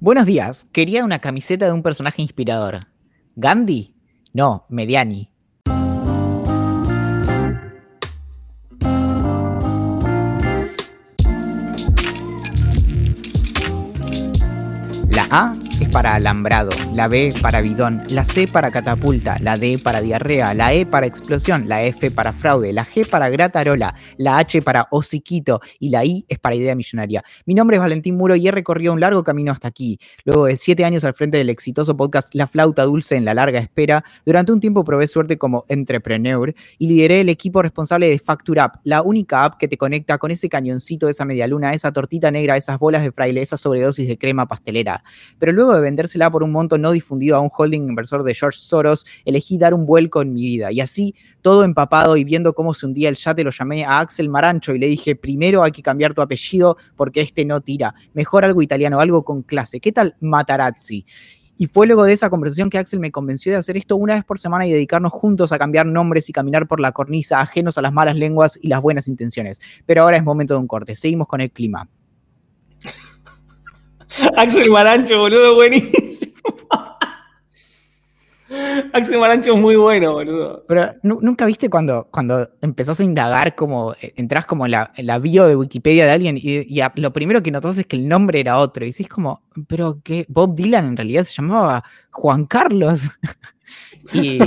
Buenos días, quería una camiseta de un personaje inspirador. ¿Gandhi? No, Mediani. La A es para alambrado, la B para bidón, la C para catapulta, la D para diarrea, la E para explosión, la F para fraude, la G para gratarola, la H para hociquito y la I es para idea millonaria. Mi nombre es Valentín Muro y he recorrido un largo camino hasta aquí. Luego de siete años al frente del exitoso podcast La Flauta Dulce en la larga espera, durante un tiempo probé suerte como entrepreneur y lideré el equipo responsable de Facture App, la única app que te conecta con ese cañoncito, esa media luna, esa tortita negra, esas bolas de fraile, esa sobredosis de crema pastelera. Pero luego de vendérsela por un monto no difundido a un holding inversor de George Soros, elegí dar un vuelco en mi vida. Y así, todo empapado y viendo cómo se hundía el yate, lo llamé a Axel Marancho y le dije, primero hay que cambiar tu apellido porque este no tira. Mejor algo italiano, algo con clase. ¿Qué tal Matarazzi? Y fue luego de esa conversación que Axel me convenció de hacer esto una vez por semana y dedicarnos juntos a cambiar nombres y caminar por la cornisa, ajenos a las malas lenguas y las buenas intenciones. Pero ahora es momento de un corte. Seguimos con el clima. Axel Marancho, boludo, buenísimo. Axel Marancho es muy bueno, boludo. Pero nunca viste cuando, cuando empezás a indagar, como eh, entras como en la, la bio de Wikipedia de alguien y, lo primero que notas es que el nombre era otro. Y decís como, pero que Bob Dylan en realidad se llamaba Juan Carlos. y,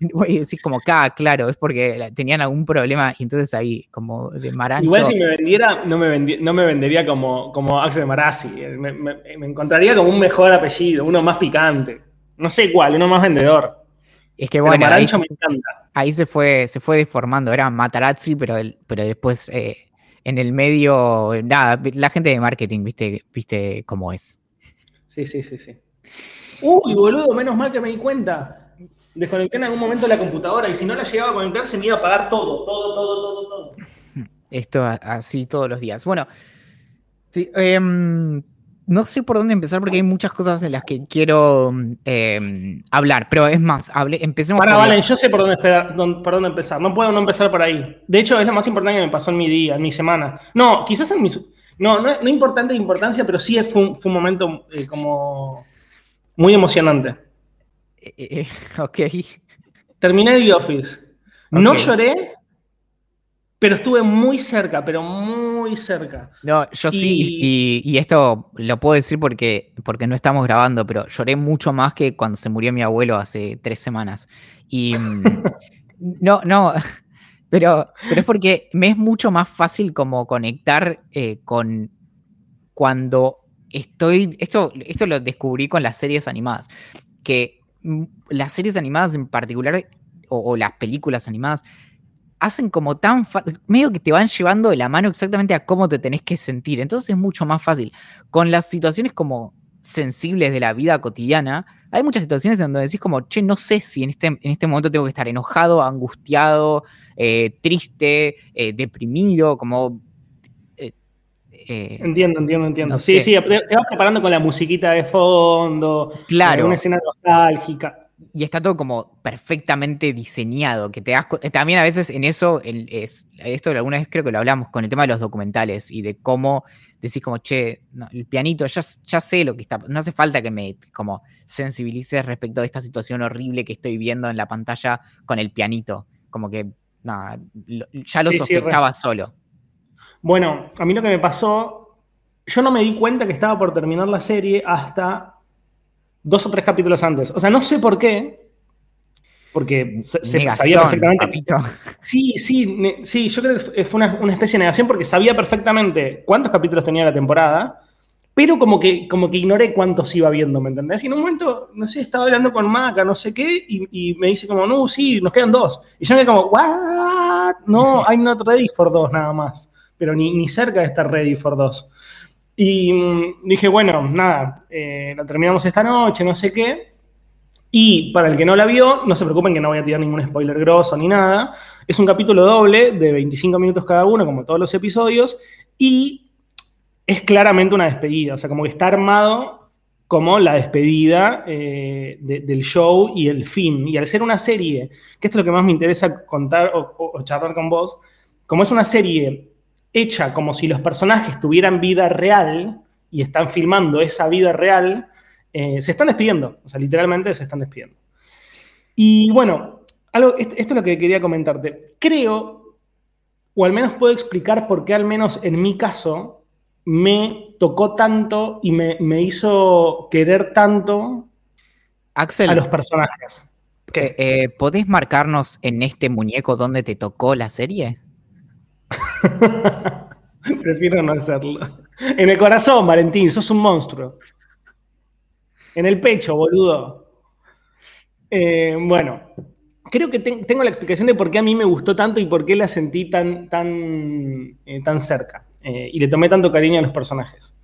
y decís como, acá, claro, es porque tenían algún problema y entonces ahí, como de Marancho. Igual si me vendiera, no me, no me vendería como, como Axel Marazzi. Me, me encontraría como un mejor apellido, uno más picante. No sé cuál, uno más vendedor. Es que bueno, ahí, me encanta. ahí, se fue, se fue deformando, era Matarazzi, pero, el, pero después eh, en el medio, nada, la gente de marketing, viste, viste cómo es. Sí, sí, sí, sí. Uy, boludo, menos mal que me di cuenta. Desconecté en algún momento la computadora y si no la llegaba a conectar se me iba a apagar todo, todo, todo, todo, todo. Esto así todos los días. Bueno, eh, no sé por dónde empezar porque hay muchas cosas en las que quiero em, hablar, pero es más, hable, empecemos Para, vale, yo sé por dónde, por dónde empezar. No puedo no empezar por ahí. De hecho, es lo más importante que me pasó en mi día, en mi semana. No, quizás en mi. No, no, no importante de importancia, pero sí fue un, fue un momento eh, como muy emocionante. Eh, eh, ok. Terminé The Office. No lloré, pero estuve muy cerca, pero muy cerca. No, yo sí, y, esto lo puedo decir porque, porque no estamos grabando, pero lloré mucho más que cuando se murió mi abuelo hace tres semanas. Y mm, no, no, pero, pero es porque me es mucho más fácil como conectar eh, con cuando estoy, esto, esto lo descubrí con las series animadas, que las series animadas en particular, o las películas animadas, hacen como tan fácil, medio que te van llevando de la mano exactamente a cómo te tenés que sentir. Entonces es mucho más fácil. Con las situaciones como sensibles de la vida cotidiana, hay muchas situaciones en donde decís como, che, no sé si en este, en este momento tengo que estar enojado, angustiado, eh, triste, eh, deprimido, como... Eh, entiendo, entiendo, entiendo. sí, sí, te vas preparando con la musiquita de fondo, claro. una escena nostálgica y está todo como perfectamente diseñado, que te das también a veces en eso, es, esto alguna vez creo que lo hablamos con el tema de los documentales y de cómo decís como, che, el pianito, ya, ya sé lo que está, no hace falta que me como sensibilices respecto a esta situación horrible que estoy viendo en la pantalla con el pianito, como que, nada, ya lo sospechaba solo. Bueno, a mí lo que me pasó, yo no me di cuenta que estaba por terminar la serie hasta dos o tres capítulos antes. O sea, no sé por qué, porque se, sabía perfectamente. Sí, sí, sí, yo creo que fue una, especie de negación porque sabía perfectamente cuántos capítulos tenía la temporada, pero como que, como que ignoré cuántos iba viendo, ¿me entendés? Y en un momento, no sé, estaba hablando con Maca, no sé qué, y, me dice como, no, sí, nos quedan dos. Y yo me como, ¿what? No, I'm not ready for dos nada más. Pero ni, ni cerca de estar ready for dos. Y mm, dije, bueno, nada, eh, la terminamos esta noche, no sé qué. Y para el que no la vio, no se preocupen que no voy a tirar ningún spoiler grosso ni nada. Es un capítulo doble de 25 minutos cada uno, como todos los episodios, y es claramente una despedida, o sea, como que está armado como la despedida eh, del show y el fin. Y al ser una serie, que esto es lo que más me interesa contar o, o charlar con vos, como es una serie hecha como si los personajes tuvieran vida real, y están filmando esa vida real, eh, se están despidiendo, o sea, literalmente se están despidiendo. Y bueno, algo, esto, es lo que quería comentarte. Creo, o al menos puedo explicar por qué al menos en mi caso me tocó tanto y me, hizo querer tanto Axel, a los personajes. ¿Qué? Eh, ¿Podés marcarnos en este muñeco dónde te tocó la serie? Prefiero no hacerlo. En el corazón, Valentín, sos un monstruo. En el pecho, boludo. Eh, bueno, creo que tengo la explicación de por qué a mí me gustó tanto y por qué la sentí tan, tan, eh, tan cerca. Eh, y le tomé tanto cariño a los personajes.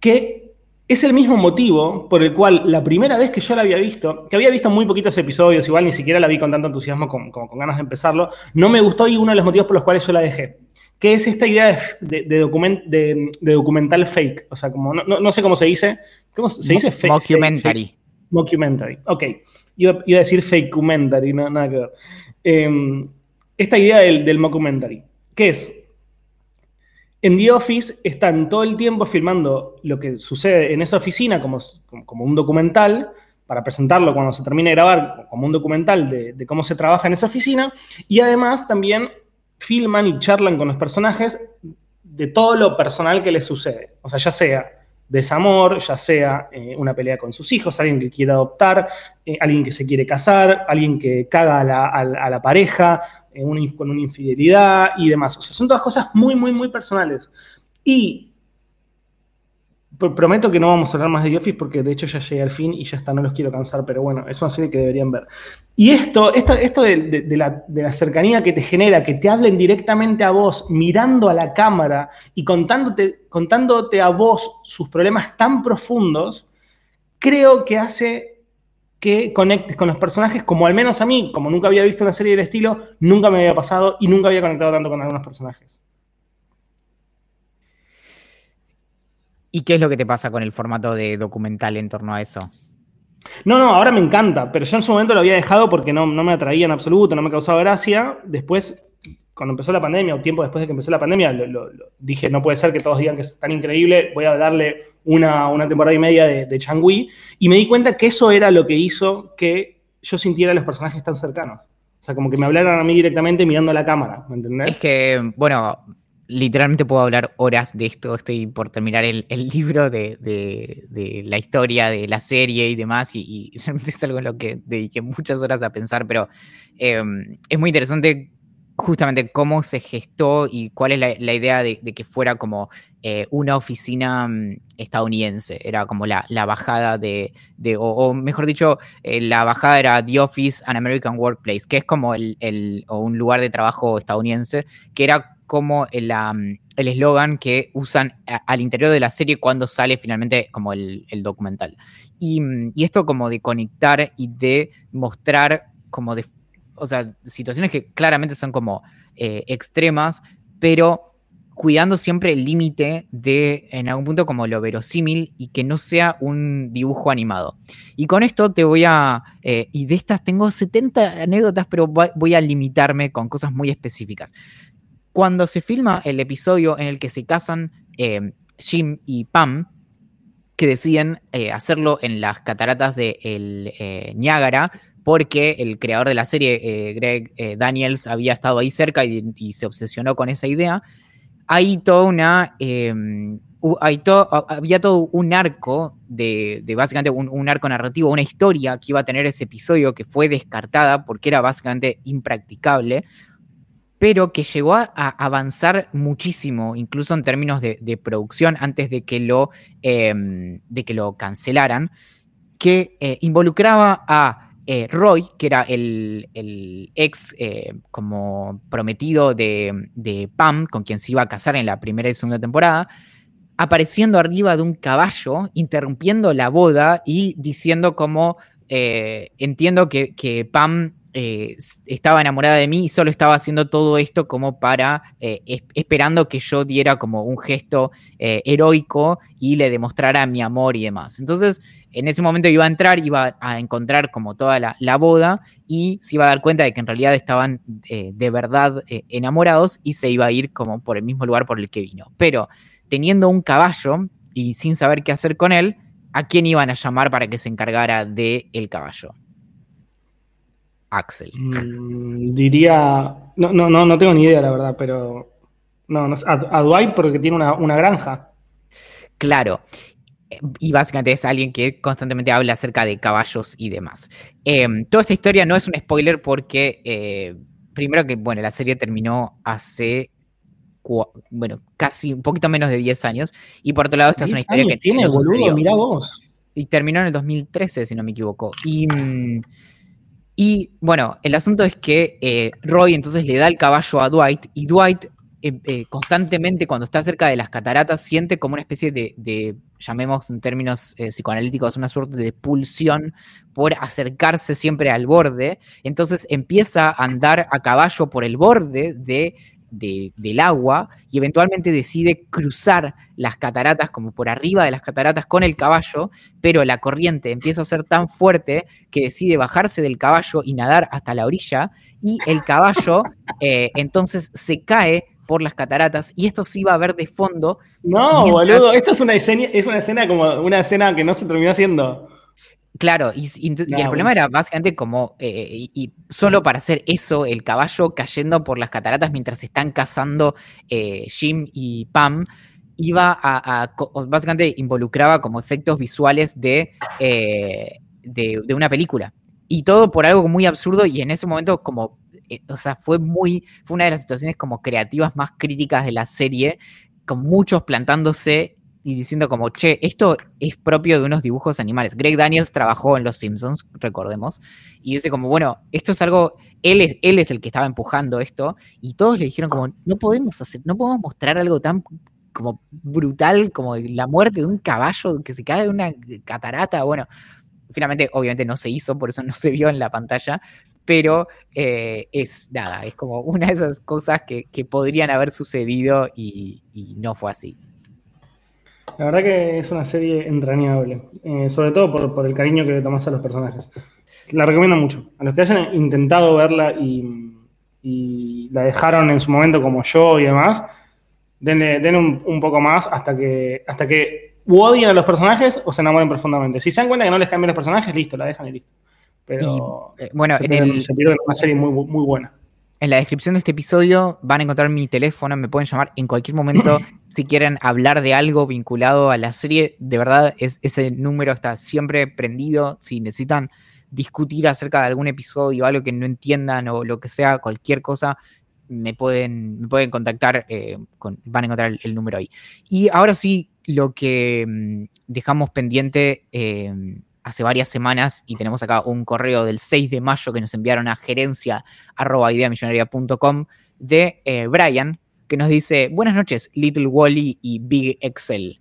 Que es el mismo motivo por el cual la primera vez que yo la había visto, que había visto muy poquitos episodios, igual ni siquiera la vi con tanto entusiasmo como, con ganas de empezarlo, no me gustó y uno de los motivos por los cuales yo la dejé que es esta idea de, de, documental fake. O sea, como no, sé cómo se dice. ¿Cómo se dice fake? Mockumentary. Mockumentary, ok. Iba, a decir fakementary, no, nada que ver. Em, esta idea del, del mockumentary, que es, en The Office están todo el tiempo filmando lo que sucede en esa oficina como, un documental, para presentarlo cuando se termine de grabar como un documental de, de, cómo se trabaja en esa oficina, y además también filman y charlan con los personajes de todo lo personal que les sucede. O sea, ya sea desamor, ya sea eh, una pelea con sus hijos, alguien que quiere adoptar, eh, alguien que se quiere casar, alguien que caga a la, pareja con una infidelidad y demás. O sea, son todas cosas muy, muy, muy personales. Y prometo que no vamos a hablar más de The Office porque de hecho ya llegué al fin y ya está, no los quiero cansar, pero bueno, es una serie que deberían ver. Y esto, esto, esto de, la, cercanía que te genera, que te hablen directamente a vos, mirando a la cámara y contándote, contándote a vos sus problemas tan profundos, creo que hace que conectes con los personajes, como al menos a mí, como nunca había visto una serie del estilo, nunca me había pasado y nunca había conectado tanto con algunos personajes. ¿Y qué es lo que te pasa con el formato de documental en torno a eso? No, no, ahora me encanta, pero yo en su momento lo había dejado porque no, me atraía en absoluto, no me causaba gracia. Después, cuando empezó la pandemia, o tiempo después de que empezó la pandemia, dije, no puede ser que todos digan que es tan increíble, voy a darle una, temporada y media de, de Changui. Y me di cuenta que eso era lo que hizo que yo sintiera a los personajes tan cercanos. O sea, como que me hablaran a mí directamente mirando a la cámara, ¿me entendés? Es que, bueno, literalmente puedo hablar horas de esto. Estoy por terminar el, libro de, la historia de la serie y demás, y, realmente es algo en lo que dediqué muchas horas a pensar, pero em, es muy interesante justamente cómo se gestó y cuál es la, idea de, que fuera como eh, una oficina mm, estadounidense. Era como la, bajada de, o, mejor dicho, eh, la bajada era The Office an American Workplace, que es como el, o un lugar de trabajo estadounidense, que era como el eslogan que usan al interior de la serie cuando sale finalmente como el, documental. Y, esto como de conectar y de mostrar como de, o sea, situaciones que claramente son como eh, extremas, pero cuidando siempre el límite de, en algún punto, como lo verosímil y que no sea un dibujo animado. Y con esto te voy a, eh, y de estas tengo 70 anécdotas, pero voy a limitarme con cosas muy específicas. Cuando se filma el episodio en el que se casan eh, Jim y Pam, que deciden hacerlo en las cataratas de el, eh, Niágara, porque el creador de la serie, Greg Daniels, había estado ahí cerca y, se obsesionó con esa idea. Hay toda una. Em, hay había todo un arco de, básicamente un, un, arco narrativo, una historia que iba a tener ese episodio que fue descartada porque era básicamente impracticable pero que llegó a, avanzar muchísimo, incluso en términos de, producción, antes de que lo, em, de que lo cancelaran, que eh, involucraba a eh, Roy, que era el, ex eh, como prometido de, de, Pam, con quien se iba a casar en la primera y segunda temporada, apareciendo arriba de un caballo, interrumpiendo la boda y diciendo como, entiendo que, que Pam eh, estaba enamorada de mí y solo estaba haciendo todo esto como para, eh, esperando que yo diera como un gesto eh, heroico y le demostrara mi amor y demás. Entonces, en ese momento iba a entrar, iba a encontrar como toda la, boda y se iba a dar cuenta de que en realidad estaban de verdad enamorados y se iba a ir como por el mismo lugar por el que vino. Pero teniendo un caballo y sin saber qué hacer con él, ¿a quién iban a llamar para que se encargara del el caballo? Axel. Mm, diría. No, no, no, no tengo ni idea, la verdad, pero. No, no a, Dwight porque tiene una, granja. Claro. Y básicamente es alguien que constantemente habla acerca de caballos y demás. Em, toda esta historia no es un spoiler porque, eh, primero que, bueno, la serie terminó hace bueno, casi un poquito menos de 10 años. Y por otro lado, esta es una historia que tiene, boludo, mira vos. Y terminó en el 2013, si no me equivoco. Y mm, y bueno, el asunto es que eh, Roy entonces le da el caballo a Dwight y Dwight eh, eh, constantemente cuando está cerca de las cataratas siente como una especie de, llamemos en términos psicoanalíticos, una suerte de pulsión por acercarse siempre al borde. Entonces empieza a andar a caballo por el borde de del agua y eventualmente decide cruzar las cataratas como por arriba de las cataratas con el caballo, pero la corriente empieza a ser tan fuerte que decide bajarse del caballo y nadar hasta la orilla y el caballo eh, entonces se cae por las cataratas y esto sí va a ver de fondo. No, boludo, esta es una escena, es una escena como una escena que no se terminó haciendo. Claro, y, el problema era básicamente como, eh, y, solo para hacer eso, el caballo cayendo por las cataratas mientras están cazando eh, Jim y Pam, iba a, básicamente involucraba como efectos visuales de, eh, de, de, una película. Y todo por algo muy absurdo y en ese momento como, o sea, fue muy, fue una de las situaciones como creativas más críticas de la serie, con muchos plantándose y diciendo como, che, esto es propio de unos dibujos animales. Greg Daniels trabajó en Los Simpsons, recordemos, y dice como, bueno, esto es algo, él es, él es el que estaba empujando esto, y todos le dijeron como, no podemos hacer, no podemos mostrar algo tan como brutal como la muerte de un caballo que se cae de una catarata, bueno, finalmente obviamente no se hizo, por eso no se vio en la pantalla, pero eh, es nada, es como una de esas cosas que, podrían haber sucedido y no fue así. La verdad que es una serie entrañable, eh, sobre todo por, el cariño que le tomas a los personajes. La recomiendo mucho. A los que hayan intentado verla y, la dejaron en su momento como yo y demás, denle, un, poco más hasta que, hasta que odien a los personajes o se enamoren profundamente. Si se dan cuenta que no les cambian los personajes, listo, la dejan y listo. Pero eh, bueno, se, en una serie muy, muy buena. En la descripción de este episodio van a encontrar mi teléfono, me pueden llamar en cualquier momento si quieren hablar de algo vinculado a la serie. De verdad, es, ese número está siempre prendido. Si necesitan discutir acerca de algún episodio, algo que no entiendan o lo que sea, cualquier cosa, me pueden, me pueden contactar, eh, van a encontrar el, número ahí. Y ahora sí, lo que mm, dejamos pendiente eh, hace varias semanas y tenemos acá un correo del 6 de mayo que nos enviaron a gerencia de eh, Brian que nos dice, buenas noches Little Wally y Big Excel.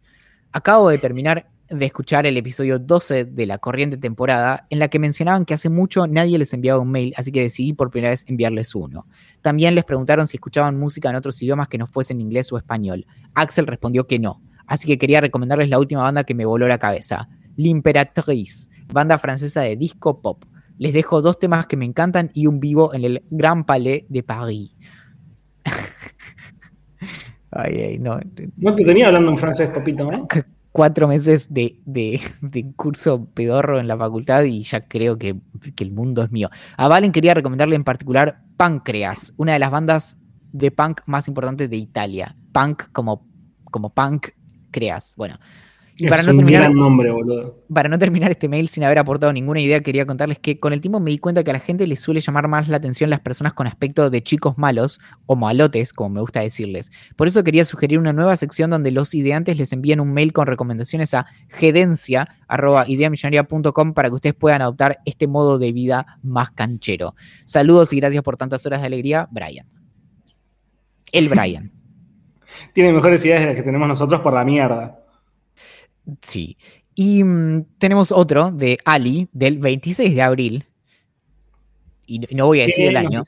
Acabo de terminar de escuchar el episodio 12 de la corriente temporada en la que mencionaban que hace mucho nadie les enviaba un mail, así que decidí por primera vez enviarles uno. También les preguntaron si escuchaban música en otros idiomas que no fuesen inglés o español. Axel respondió que no, así que quería recomendarles la última banda que me voló la cabeza. L'Imperatrice, banda francesa de disco pop. Les dejo dos temas que me encantan y un vivo en el Grand Palais de Paris. ay, ay, no. No te tenía hablando en francés, papito, ¿no? Cuatro meses de, curso pedorro en la facultad y ya creo que, el mundo es mío. A Valen quería recomendarle en particular Pancreas, una de las bandas de punk más importantes de Italia. Punk como, como punk creas. Bueno, para no, terminar, para no terminar este mail sin haber aportado ninguna idea, quería contarles que con el tiempo me di cuenta que a la gente le suele llamar más la atención las personas con aspecto de chicos malos o malotes, como me gusta decirles. Por eso quería sugerir una nueva sección donde los ideantes les envíen un mail con recomendaciones a gerencia.ideamillonaria.com para que ustedes puedan adoptar este modo de vida más canchero. Saludos y gracias por tantas horas de alegría, Brian. El Brian. Tiene mejores ideas de las que tenemos nosotros por la mierda. Sí. Y mm, tenemos otro de Ali del 26 de abril. Y no voy a decir el año.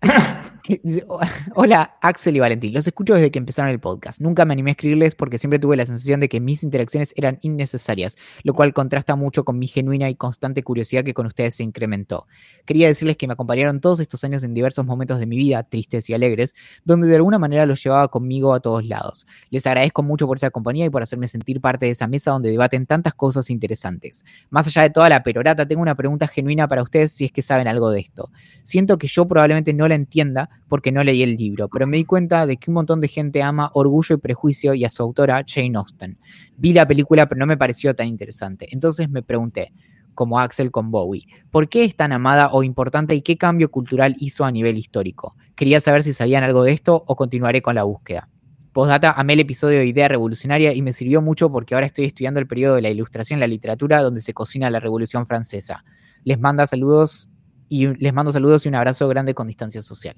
Hola, Axel y Valentín. Los escucho desde que empezaron el podcast. Nunca me animé a escribirles porque siempre tuve la sensación de que mis interacciones eran innecesarias, lo cual contrasta mucho con mi genuina y constante curiosidad que con ustedes se incrementó. Quería decirles que me acompañaron todos estos años en diversos momentos de mi vida, tristes y alegres, donde de alguna manera los llevaba conmigo a todos lados. Les agradezco mucho por esa compañía y por hacerme sentir parte de esa mesa donde debaten tantas cosas interesantes. Más allá de toda la perorata, tengo una pregunta genuina para ustedes si es que saben algo de esto. Siento que yo probablemente no la entienda porque no leí el libro, pero me di cuenta de que un montón de gente ama Orgullo y Prejuicio y a su autora Jane Austen. Vi la película, pero no me pareció tan interesante. Entonces me pregunté, como Axel con Bowie, ¿por qué es tan amada o importante y qué cambio cultural hizo a nivel histórico? Quería saber si sabían algo de esto o continuaré con la búsqueda. Postdata, amé el episodio de Idea Revolucionaria y me sirvió mucho porque ahora estoy estudiando el periodo de la ilustración en la literatura donde se cocina la Revolución Francesa. Les manda saludos y les mando saludos y un abrazo grande con distancia social.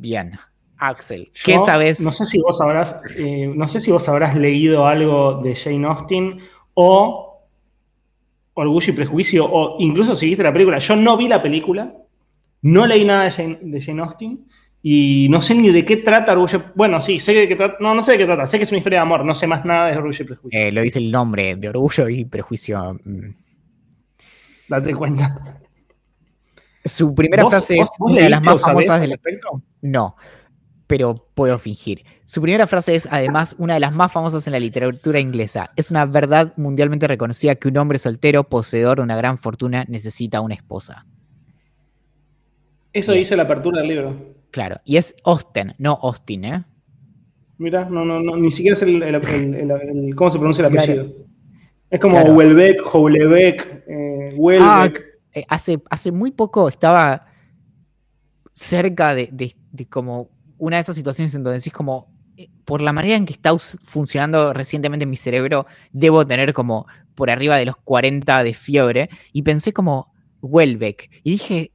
Bien. Axel, ¿qué sabes? No sé si vos habrás, eh, no sé si vos habrás leído algo de Jane Austen o Orgullo y Prejuicio, o incluso si viste la película. Yo no vi la película, no leí nada de Jane, Austen, y no sé ni de qué trata Orgullo. Bueno, sí, sé de qué trata. No, no sé de qué trata. Sé que es una historia de amor. No sé más nada de Orgullo y Prejuicio. Eh, lo dice el nombre de Orgullo y Prejuicio. Mm. Date cuenta. Su primera frase es una de las más famosas del espectro. No, pero puedo fingir. Su primera frase es además una de las más famosas en la literatura inglesa. Es una verdad mundialmente reconocida que un hombre soltero, poseedor de una gran fortuna, necesita una esposa. Eso dice la apertura del libro. Claro, y es Austen, no Austin, ¿eh? Mira, no, no, no, ni siquiera es el, cómo se pronuncia el apellido. Es como claro. Welbeck, Houlebeck, eh, Welbeck. Hace, hace muy poco estaba cerca de, como una de esas situaciones en donde decís como, eh, por la manera en que está funcionando recientemente mi cerebro, debo tener como por arriba de los 40 de fiebre. Y pensé como, Welbeck. Y dije,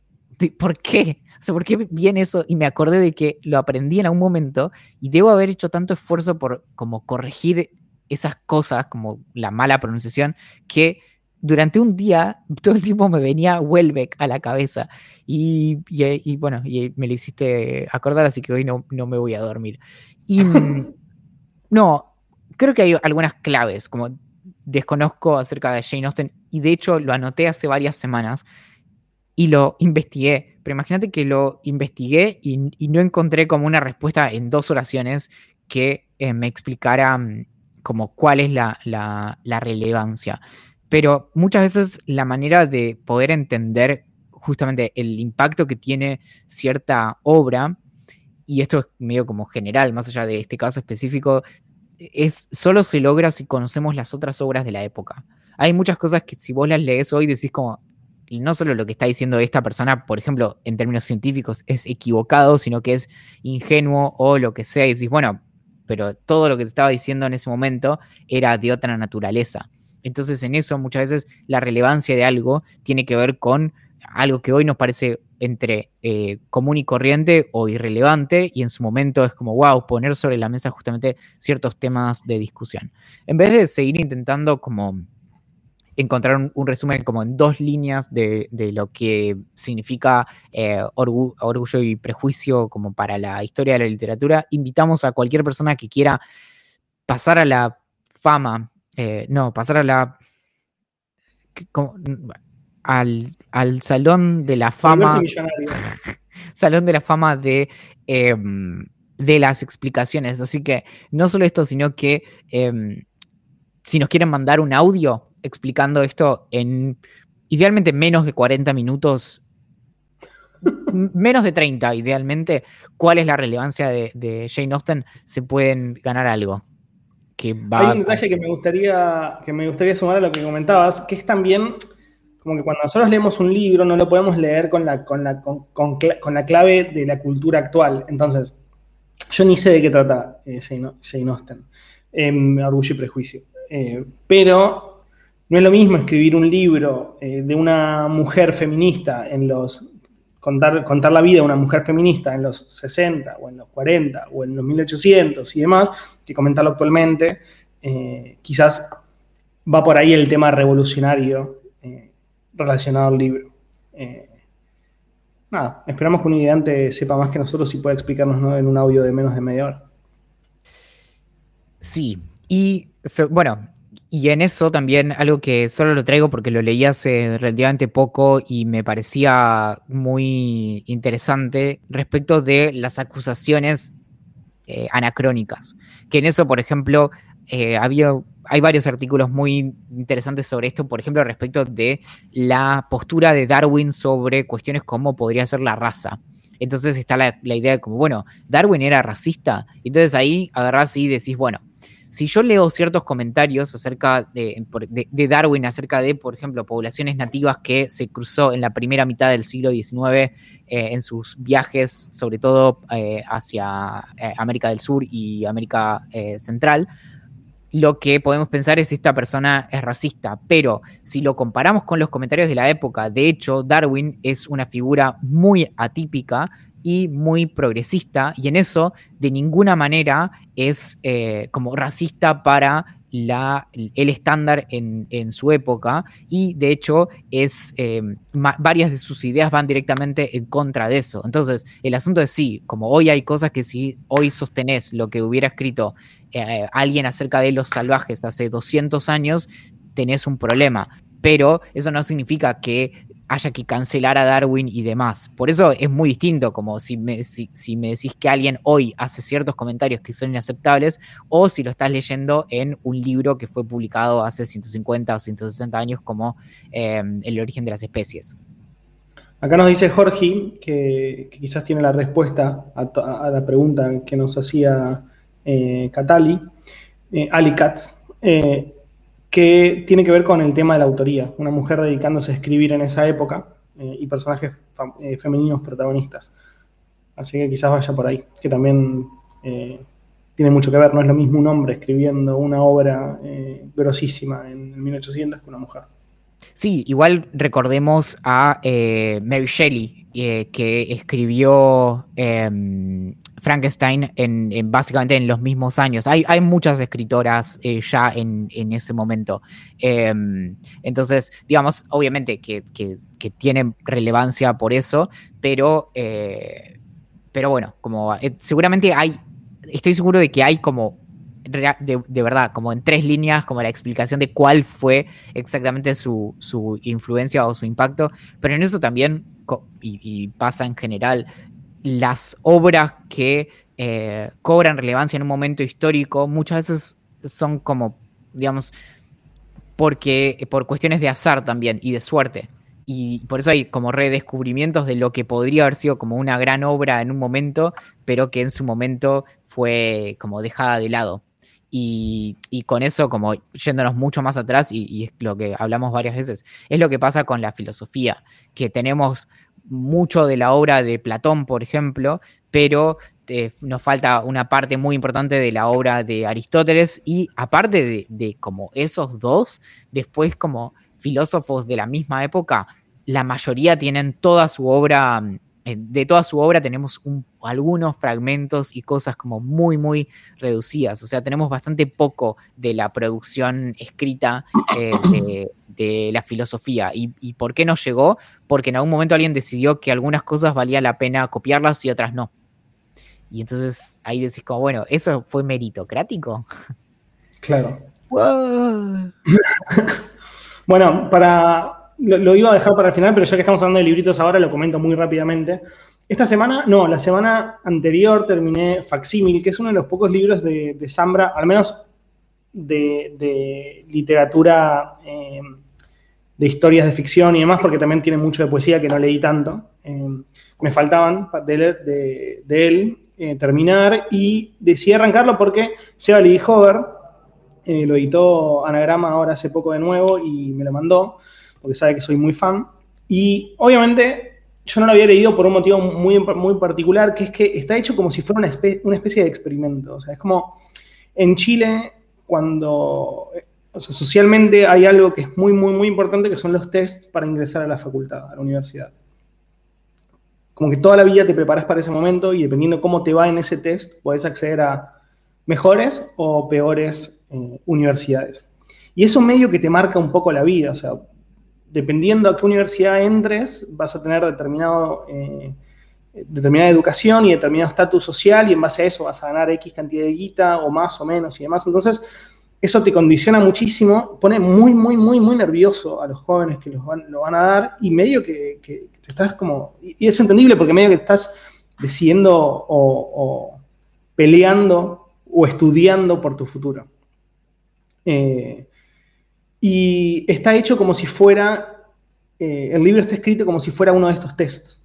¿por qué? O sea, ¿por qué viene eso? Y me acordé de que lo aprendí en algún momento y debo haber hecho tanto esfuerzo por como corregir esas cosas, como la mala pronunciación, que durante un día todo el tiempo me venía Welbeck a la cabeza. Y, bueno, y me lo hiciste acordar, así que hoy no, no me voy a dormir. Y no, creo que hay algunas claves, como desconozco acerca de Jane Austen, y de hecho lo anoté hace varias semanas y lo investigué. Pero imagínate que lo investigué y, no encontré como una respuesta en dos oraciones que eh, me explicara mm, como cuál es la, la, la relevancia pero muchas veces la manera de poder entender justamente el impacto que tiene cierta obra, y esto es medio como general, más allá de este caso específico, es solo se logra si conocemos las otras obras de la época. Hay muchas cosas que si vos las lees hoy decís como, no solo lo que está diciendo esta persona, por ejemplo, en términos científicos, es equivocado, sino que es ingenuo o lo que sea, y decís, bueno, pero todo lo que te estaba diciendo en ese momento era de otra naturaleza. Entonces en eso muchas veces la relevancia de algo tiene que ver con algo que hoy nos parece entre eh, común y corriente o irrelevante y en su momento es como, wow, poner sobre la mesa justamente ciertos temas de discusión. En vez de seguir intentando como encontrar un, resumen como en dos líneas de, lo que significa eh, orgullo y prejuicio como para la historia de la literatura, invitamos a cualquier persona que quiera pasar a la fama eh, no, pasar a la. al, al, Salón de la Fama. salón de la Fama de, em, de las explicaciones. Así que no solo esto, sino que em, si nos quieren mandar un audio explicando esto en idealmente menos de 40 minutos, menos de 30 idealmente, cuál es la relevancia de, de Jane Austen, se pueden ganar algo. Hay un detalle que me, gustaría, que me gustaría sumar a lo que comentabas, que es también como que cuando nosotros leemos un libro no lo podemos leer con la, con la, con, la clave de la cultura actual. Entonces, yo ni sé de qué trata eh, Jane, Austen, eh, Orgullo y Prejuicio. Eh, pero no es lo mismo escribir un libro eh, de una mujer feminista en los contar, contar la vida de una mujer feminista en los 60 o en los 40 o en los 1800 y demás, que comentarlo actualmente, eh, quizás va por ahí el tema revolucionario eh, relacionado al libro. Eh, nada, esperamos que un ideante sepa más que nosotros y pueda explicarnos en un audio de menos de media hora. Sí, y bueno, y en eso también algo que solo lo traigo porque lo leí hace relativamente poco y me parecía muy interesante respecto de las acusaciones eh, anacrónicas. Que en eso, por ejemplo, eh, había, hay varios artículos muy interesantes sobre esto, por ejemplo, respecto de la postura de Darwin sobre cuestiones como podría ser la raza. Entonces está la, la idea de como, bueno, Darwin era racista. Entonces ahí agarrás y decís, bueno, si yo leo ciertos comentarios acerca de, Darwin, acerca de, por ejemplo, poblaciones nativas que se cruzó en la primera mitad del siglo XIX eh, en sus viajes, sobre todo eh, hacia eh, América del Sur y América Central, lo que podemos pensar es esta persona es racista, pero si lo comparamos con los comentarios de la época, de hecho, Darwin es una figura muy atípica y muy progresista, y en eso de ninguna manera es eh, como racista para la, el estándar en, su época, y de hecho es eh, varias de sus ideas van directamente en contra de eso. Entonces, el asunto es sí, como hoy hay cosas que si hoy sostenés lo que hubiera escrito eh, alguien acerca de los salvajes hace 200 años, tenés un problema. Pero eso no significa que haya que cancelar a Darwin y demás. Por eso es muy distinto, como si me, si, me decís que alguien hoy hace ciertos comentarios que son inaceptables, o si lo estás leyendo en un libro que fue publicado hace 150 o 160 años como em, El origen de las especies. Acá nos dice Jorge, que, quizás tiene la respuesta a, la pregunta que nos hacía eh, Catali, eh, Ali Katz. Eh, que tiene que ver con el tema de la autoría, una mujer dedicándose a escribir en esa época eh, y personajes eh, femeninos protagonistas. Así que quizás vaya por ahí, que también eh, tiene mucho que ver, no es lo mismo un hombre escribiendo una obra grosísima en 1800 que una mujer. Sí, igual recordemos a Mary Shelley, eh, que escribió em, Frankenstein en, básicamente en los mismos años. Hay, muchas escritoras eh, ya en, ese momento. Em, entonces, digamos, obviamente que, que, tienen relevancia por eso, pero, eh, pero bueno, como seguramente hay, estoy seguro de que hay como de, verdad, como en tres líneas, como la explicación de cuál fue exactamente su, su, influencia o su impacto, pero en eso también y, pasa en general, las obras que eh, cobran relevancia en un momento histórico muchas veces son como, digamos, porque por cuestiones de azar también y de suerte. Y por eso hay como redescubrimientos de lo que podría haber sido como una gran obra en un momento, pero que en su momento fue como dejada de lado. Y, con eso, como yéndonos mucho más atrás, y, es lo que hablamos varias veces, es lo que pasa con la filosofía, que tenemos mucho de la obra de Platón, por ejemplo, pero eh, nos falta una parte muy importante de la obra de Aristóteles y aparte de, como esos dos, después como filósofos de la misma época, la mayoría tienen toda su obra eh, de toda su obra tenemos algunos fragmentos y cosas como muy, muy reducidas. O sea, tenemos bastante poco de la producción escrita eh, de, la filosofía. ¿Y, por qué no llegó? Porque en algún momento alguien decidió que algunas cosas valía la pena copiarlas y otras no. Y entonces ahí decís como, bueno, ¿eso fue meritocrático? Claro. bueno, para lo, iba a dejar para el final, pero ya que estamos hablando de libritos ahora, lo comento muy rápidamente. Esta semana, no, la semana anterior terminé Facsímil, que es uno de los pocos libros de, de Zambra, al menos de, literatura, eh, de historias de ficción y demás, porque también tiene mucho de poesía que no leí tanto. Eh, me faltaban de, de él eh, terminar y decidí arrancarlo porque Seba Lee Hover lo editó Anagrama ahora hace poco de nuevo y me lo mandó porque sabe que soy muy fan. Y obviamente yo no lo había leído por un motivo muy, muy particular, que es que está hecho como si fuera una, especie, de experimento. O sea, es como en Chile, cuando, o sea, socialmente hay algo que es muy, muy, muy importante, que son los tests para ingresar a la facultad, a la universidad. Como que toda la vida te preparas para ese momento y dependiendo cómo te va en ese test, puedes acceder a mejores o peores eh, universidades. Y eso medio que te marca un poco la vida, o sea, dependiendo a qué universidad entres, vas a tener determinado, eh, determinada educación y determinado estatus social y en base a eso vas a ganar X cantidad de guita o más o menos y demás. Entonces, eso te condiciona muchísimo, pone muy, muy, muy, muy nervioso a los jóvenes que los van, lo van a dar y medio que, te estás como, y es entendible porque medio que estás decidiendo o, peleando o estudiando por tu futuro. Eh, y está hecho como si fuera, eh, el libro está escrito como si fuera uno de estos tests.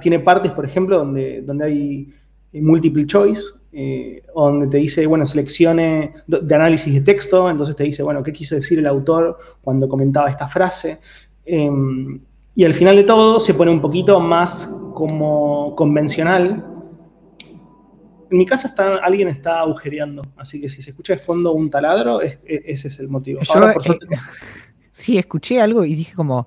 tiene partes, por ejemplo, donde, donde hay multiple choice, eh, donde te dice, bueno, seleccione de análisis de texto, entonces te dice, bueno, ¿qué quiso decir el autor cuando comentaba esta frase? Em, y al final de todo se pone un poquito más como convencional. En mi casa está, alguien está agujereando, así que si se escucha de fondo un taladro, ese es el motivo. Eh, sí, escuché algo y dije como,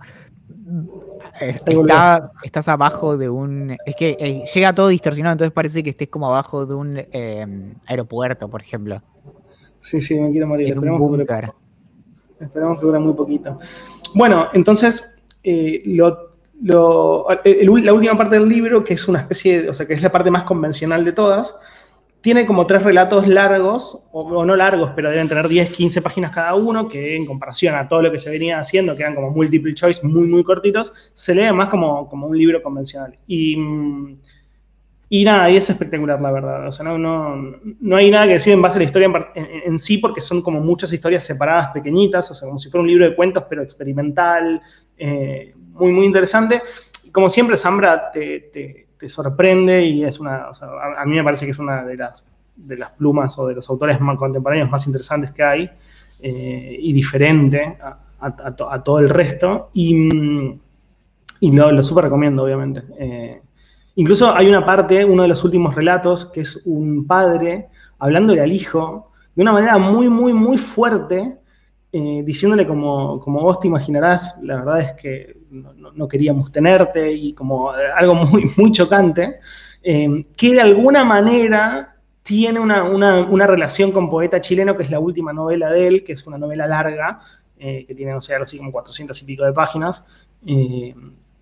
estás abajo de un. Es que eh, llega todo distorsionado, entonces parece que estés como abajo de un em, aeropuerto, por ejemplo. Sí, sí, me quiero morir. Esperemos que, esperemos que dure muy poquito. Bueno, entonces, eh, lo, la última parte del libro, que es una especie, de, o sea, que es la parte más convencional de todas, tiene como tres relatos largos, o, no largos, pero deben tener 10, 15 páginas cada uno, que en comparación a todo lo que se venía haciendo, que eran como multiple choice muy, muy cortitos, se lee más como, como un libro convencional. Y, y nada, y es espectacular, la verdad. O sea, no, no, no hay nada que decir en base a la historia en, sí, porque son como muchas historias separadas, pequeñitas, o sea, como si fuera un libro de cuentos, pero experimental, eh, muy, muy interesante. Como siempre, Zambra te te sorprende y es una, o sea, a, mí me parece que es una de las, de las plumas o de los autores más contemporáneos más interesantes que hay eh, y diferente a, todo el resto y, y lo, lo súper recomiendo, obviamente. Eh, incluso hay una parte, uno de los últimos relatos, que es un padre hablándole al hijo de una manera muy, muy, muy fuerte, eh, diciéndole como, como vos te imaginarás, la verdad es que no, queríamos tenerte y como eh, algo muy, muy chocante, eh, que de alguna manera tiene una, relación con Poeta Chileno, que es la última novela de él, que es una novela larga, que tiene, no sé, así como 400 y pico de páginas,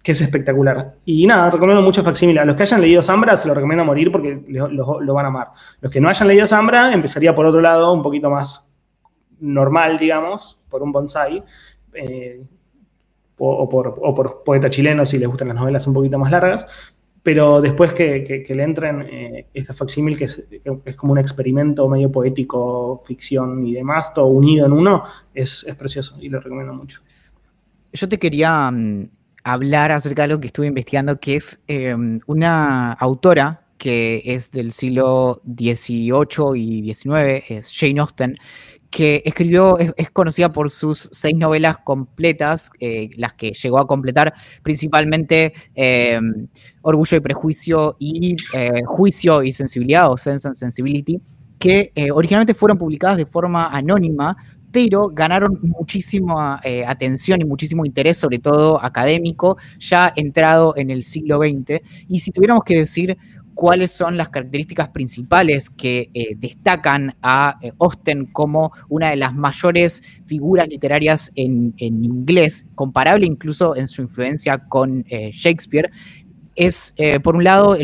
que es espectacular. Y nada, recomiendo mucho Facsímil. A los que hayan leído Zambra se lo recomiendo a morir porque lo, van a amar. Los que no hayan leído Zambra, empezaría por otro lado, un poquito más normal, digamos, por un bonsai, eh, o, por, poeta chileno si les gustan las novelas un poquito más largas, pero después que, le entren eh, esta facsímil, que es, como un experimento medio poético, ficción y demás, todo unido en uno, es, precioso y lo recomiendo mucho. Yo te quería mm, hablar acerca de algo que estuve investigando, que es em, una autora que es del siglo XVIII y XIX, es Jane Austen, que escribió, es, conocida por sus seis novelas completas, eh, las que llegó a completar principalmente eh, Orgullo y Prejuicio y eh, Juicio y Sensibilidad o Sense and Sensibility, que originalmente fueron publicadas de forma anónima, pero ganaron muchísima atención y muchísimo interés, sobre todo académico, ya entrado en el siglo XX. Y si tuviéramos que decir cuáles son las características principales que eh, destacan a eh, Austen como una de las mayores figuras literarias en, inglés, comparable incluso en su influencia con eh, Shakespeare, es, por un lado,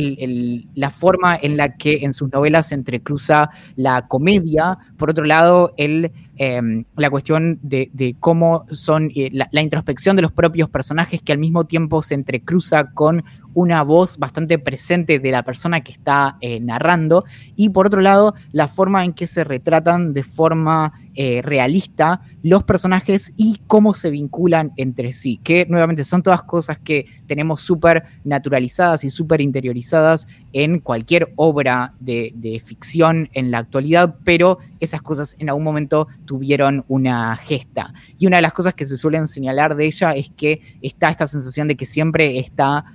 la forma en la que en sus novelas se entrecruza la comedia, por otro lado, el, em, la cuestión de, cómo son la, la, introspección de los propios personajes que al mismo tiempo se entrecruza con una voz bastante presente de la persona que está eh, narrando y por otro lado la forma en que se retratan de forma eh, realista los personajes y cómo se vinculan entre sí, que nuevamente son todas cosas que tenemos súper naturalizadas y súper interiorizadas en cualquier obra de, de ficción en la actualidad, pero esas cosas en algún momento tuvieron una gesta. Y una de las cosas que se suelen señalar de ella es que está esta sensación de que siempre está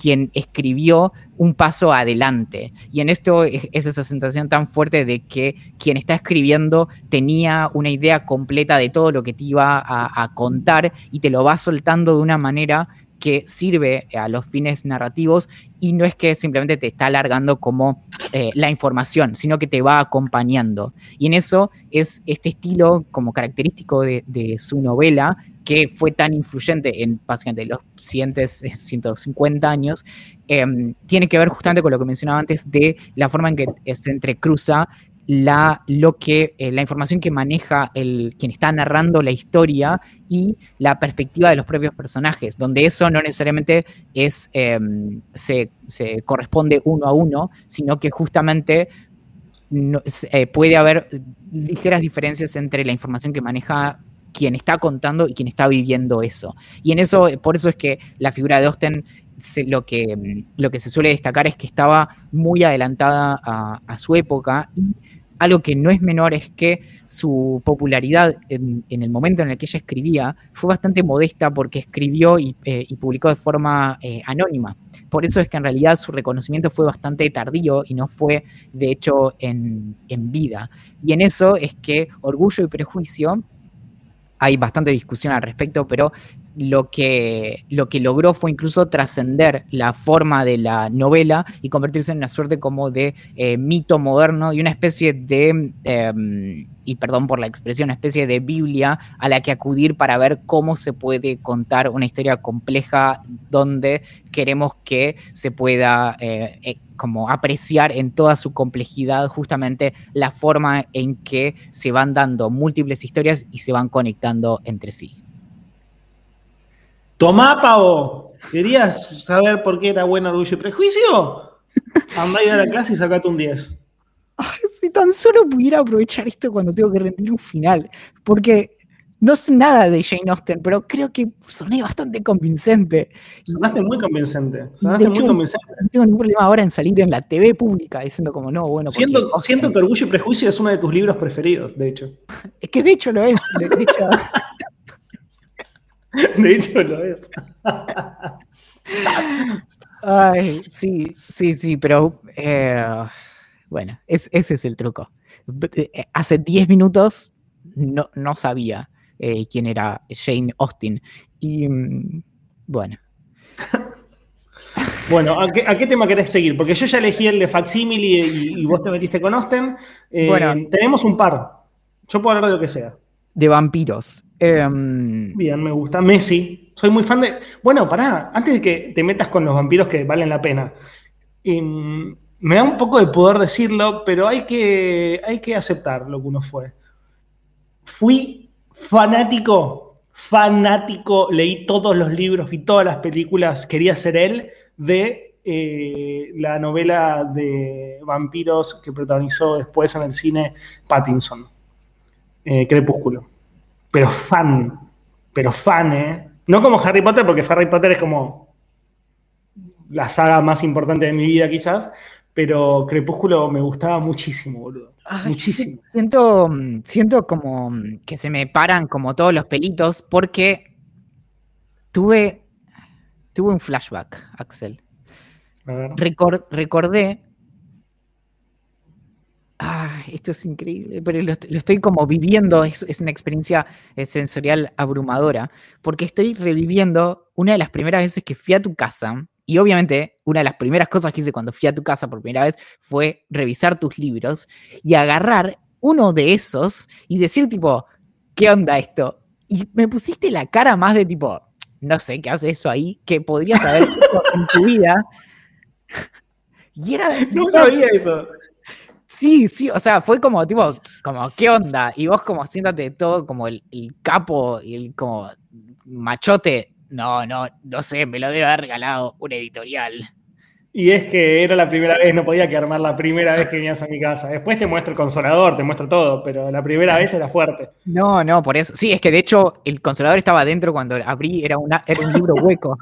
quien escribió un paso adelante. Y en esto es, esa sensación tan fuerte de que quien está escribiendo tenía una idea completa de todo lo que te iba a, contar y te lo va soltando de una manera que sirve a los fines narrativos y no es que simplemente te está alargando como eh, la información, sino que te va acompañando. Y en eso es este estilo como característico de, su novela que fue tan influyente en básicamente los siguientes 150 eh, años, em, tiene que ver justamente con lo que mencionaba antes de la forma en que se entrecruza la, lo que, eh, la información que maneja el, quien está narrando la historia y la perspectiva de los propios personajes, donde eso no necesariamente es, em, se, corresponde uno a uno, sino que justamente eh, puede haber ligeras diferencias entre la información que maneja quien está contando y quien está viviendo eso. Y en eso, por eso es que la figura de Austen lo, que, lo que se suele destacar es que estaba muy adelantada a, su época algo que no es menor es que su popularidad en, el momento en el que ella escribía fue bastante modesta porque escribió y, eh, publicó de forma eh, anónima. Por eso es que en realidad su reconocimiento fue bastante tardío y no fue de hecho en, en vida. Y en eso es que Orgullo y Prejuicio hay bastante discusión al respecto, pero lo que, lo que logró fue incluso trascender la forma de la novela y convertirse en una suerte como de eh, mito moderno y una especie de, em, y perdón por la expresión, una especie de Biblia a la que acudir para ver cómo se puede contar una historia compleja donde queremos que se pueda eh, eh, como apreciar en toda su complejidad justamente la forma en que se van dando múltiples historias y se van conectando entre sí. Tomá, pavo. ¿Querías saber por qué era bueno orgullo y prejuicio? Andá a la clase y sacate un 10. si tan solo pudiera aprovechar esto cuando tengo que rendir un final. Porque no sé nada de Jane Austen, pero creo que soné bastante convincente. Sonaste muy convincente. Sonaste muy convincente. No tengo ningún problema ahora en salir en la TV pública diciendo como no, bueno. Siento, siento que Orgullo y Prejuicio es uno de tus libros preferidos, de hecho. Es que de hecho lo es. De hecho, De hecho lo es. Ay, sí, sí, sí, pero eh, bueno, ese es el truco. Eh, hace 10 minutos no, no sabía eh, quién era Jane Austen. Y mm, bueno. Bueno, ¿a qué, tema querés seguir? Porque yo ya elegí el de Facsimile y, y vos te metiste con Austen. bueno, tenemos un par. Yo puedo hablar de lo que sea. De vampiros. Em, Bien, me gusta. Messi. Soy muy fan de. Bueno, pará, antes de que te metas con los vampiros que valen la pena. Em, me da un poco de poder decirlo, pero hay que, hay que aceptar lo que uno fue. Fui fanático, fanático, leí todos los libros, vi todas las películas, quería ser él, de eh, la novela de vampiros que protagonizó después en el cine Pattinson, eh, Crepúsculo pero fan, pero fan, ¿eh? No como Harry Potter, porque Harry Potter es como la saga más importante de mi vida quizás, pero Crepúsculo me gustaba muchísimo, boludo. muchísimo. Siento, siento como que se me paran como todos los pelitos porque tuve, tuve un flashback, Axel. recordé Ah, esto es increíble, pero lo, estoy como viviendo, es, una experiencia eh, sensorial abrumadora, porque estoy reviviendo una de las primeras veces que fui a tu casa, y obviamente una de las primeras cosas que hice cuando fui a tu casa por primera vez fue revisar tus libros y agarrar uno de esos y decir tipo, ¿qué onda esto? Y me pusiste la cara más de tipo, no sé, ¿qué hace eso ahí? Que podrías haber hecho en tu vida. Y era... No sabía eso. Sí, sí, o sea, fue como tipo, como, ¿qué onda? Y vos como haciéndote todo como el, capo y el como machote. No, no, no sé, me lo debe haber regalado un editorial. Y es que era la primera vez, no podía que armar la primera vez que venías a mi casa. Después te muestro el consolador, te muestro todo, pero la primera vez era fuerte. No, no, por eso. Sí, es que de hecho el consolador estaba adentro cuando abrí, era, una, era un libro hueco.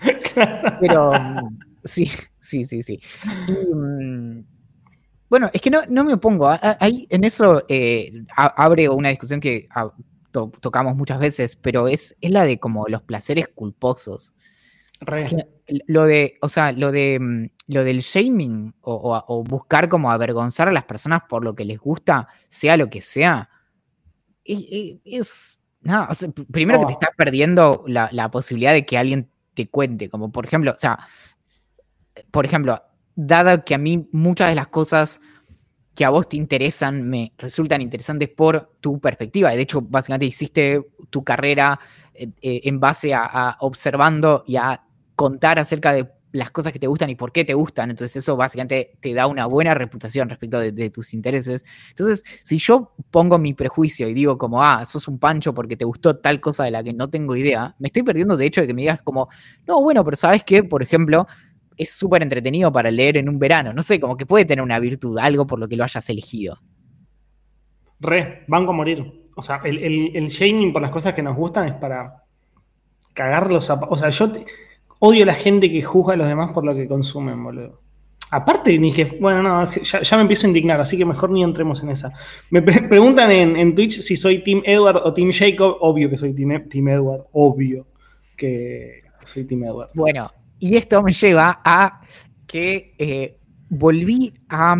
Pero sí, sí, sí, sí. Y, mm, bueno, es que no, no me opongo. Ahí en eso eh, abre una discusión que ah, tocamos muchas veces, pero es, es la de como los placeres culposos. Lo de, o sea, lo de mm, lo del shaming o, buscar como avergonzar a las personas por lo que les gusta, sea lo que sea, es, nada, primero que te oh. estás perdiendo la, posibilidad de que alguien te cuente. Como por ejemplo, o sea, por ejemplo, dado que a mí muchas de las cosas que a vos te interesan me resultan interesantes por tu perspectiva. De hecho, básicamente hiciste tu carrera eh, eh, en base a, observando y a contar acerca de las cosas que te gustan y por qué te gustan. Entonces eso básicamente te da una buena reputación respecto de, tus intereses. Entonces, si yo pongo mi prejuicio y digo como, ah, sos un pancho porque te gustó tal cosa de la que no tengo idea, me estoy perdiendo de hecho de que me digas como, no, bueno, pero sabes qué, por ejemplo, es súper entretenido para leer en un verano. No sé, como que puede tener una virtud, algo por lo que lo hayas elegido. Re, banco a morir. O sea, el, el, shaming por las cosas que nos gustan es para cagarlos a... O sea, yo odio a la gente que juzga a los demás por lo que consumen, boludo. Aparte, ni que, bueno, no, ya, me empiezo a indignar, así que mejor ni entremos en esa. Me preguntan en, Twitch si soy Team Edward o Team Jacob. Obvio que soy Team, team Edward, obvio que soy Team Edward. Bueno, y esto me lleva a que eh, volví a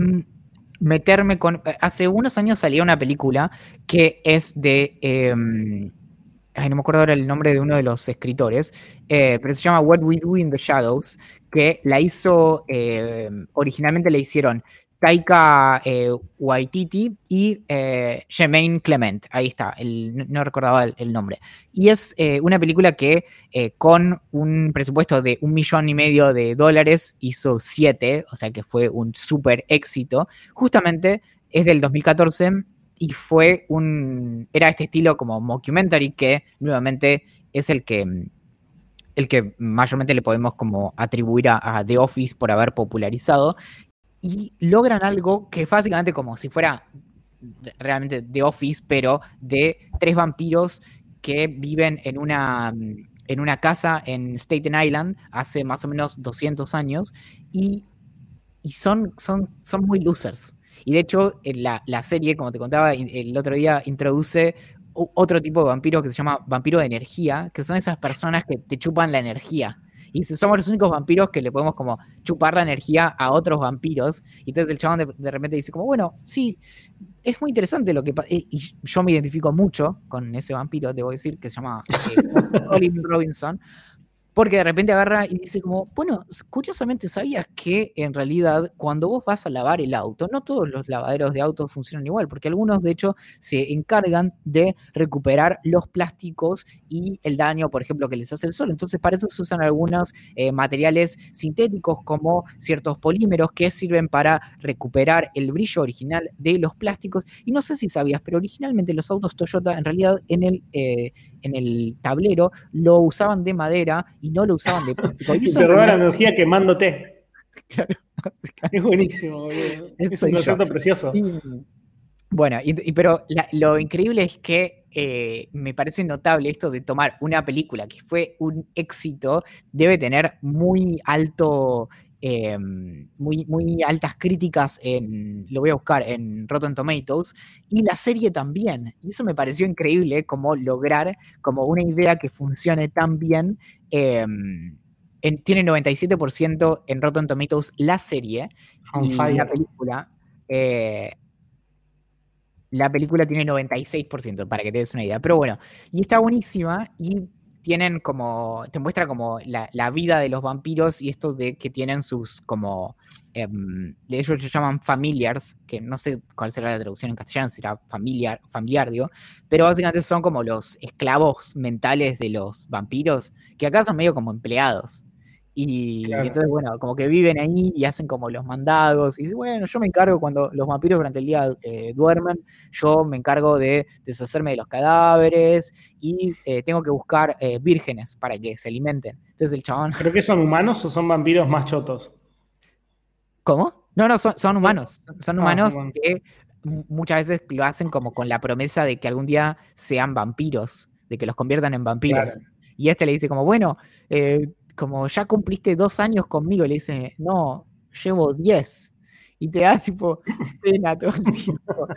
meterme con... Hace unos años salía una película que es de... Em, ay, no me acuerdo ahora el nombre de uno de los escritores, eh, pero se llama What We Do in the Shadows, que la hizo, originalmente la hicieron Taika eh, Waititi y eh, Clement, ahí está, no recordaba el, nombre. Y es eh, una película que eh, con un presupuesto de un millón y medio de dólares hizo siete, o sea que fue un súper éxito. Justamente es del 2014 y fue un, era este estilo como mockumentary que nuevamente es el que el que mayormente le podemos como atribuir a, The Office por haber popularizado y logran algo que es básicamente como si fuera realmente The Office, pero de tres vampiros que viven en una, en una casa en Staten Island hace más o menos 200 años y, son, son, son muy losers. Y de hecho, la, la serie, como te contaba el otro día, introduce otro tipo de vampiro que se llama vampiro de energía, que son esas personas que te chupan la energía. Y somos los únicos vampiros que le podemos como chupar la energía a otros vampiros. Y entonces el chabón de, repente dice como, bueno, sí, es muy interesante lo que pasa. Y yo me identifico mucho con ese vampiro, debo decir, que se llama eh, Colin Robinson. Porque de repente agarra y dice como, bueno, curiosamente, ¿sabías que en realidad cuando vos vas a lavar el auto, no todos los lavaderos de autos funcionan igual, porque algunos de hecho se encargan de recuperar los plásticos y el daño, por ejemplo, que les hace el sol. Entonces, para eso se usan algunos eh, materiales sintéticos como ciertos polímeros que sirven para recuperar el brillo original de los plásticos. Y no sé si sabías, pero originalmente los autos Toyota en realidad en el, eh, en el tablero lo usaban de madera y no lo usaban de plástico. Y te la energía quemándote. Claro. Es buenísimo, Es un concepto precioso. bueno, pero lo increíble es que eh, me parece notable esto de tomar una película que fue un éxito, debe tener muy alto Em, muy, muy altas críticas en, lo voy a buscar, en Rotten Tomatoes, y la serie también. Y eso me pareció increíble, como lograr como una idea que funcione tan bien. Em, tiene 97% en Rotten Tomatoes la serie, y la película... Eh, la película tiene 96%, para que te des una idea. Pero bueno, y está buenísima y tienen como, te muestra como la, vida de los vampiros y esto de que tienen sus como, em, ellos se llaman familiars, que no sé cuál será la traducción en castellano, será familiar, familiardio, pero básicamente son como los esclavos mentales de los vampiros, que acá son medio como empleados. Y, entonces, bueno, como que viven ahí y hacen como los mandados. Y bueno, yo me encargo cuando los vampiros durante el día eh, duermen, yo me encargo de deshacerme de los cadáveres y eh, tengo que buscar eh, vírgenes para que se alimenten. Entonces el chabón. ¿Pero que son humanos o son vampiros más chotos? ¿Cómo? No, no, son, humanos. Son ah, humanos que muchas veces lo hacen como con la promesa de que algún día sean vampiros, de que los conviertan en vampiros. Y este le dice como, bueno, eh, como ya cumpliste dos años conmigo, le dice, no, llevo diez. Y te da tipo pena todo el tiempo.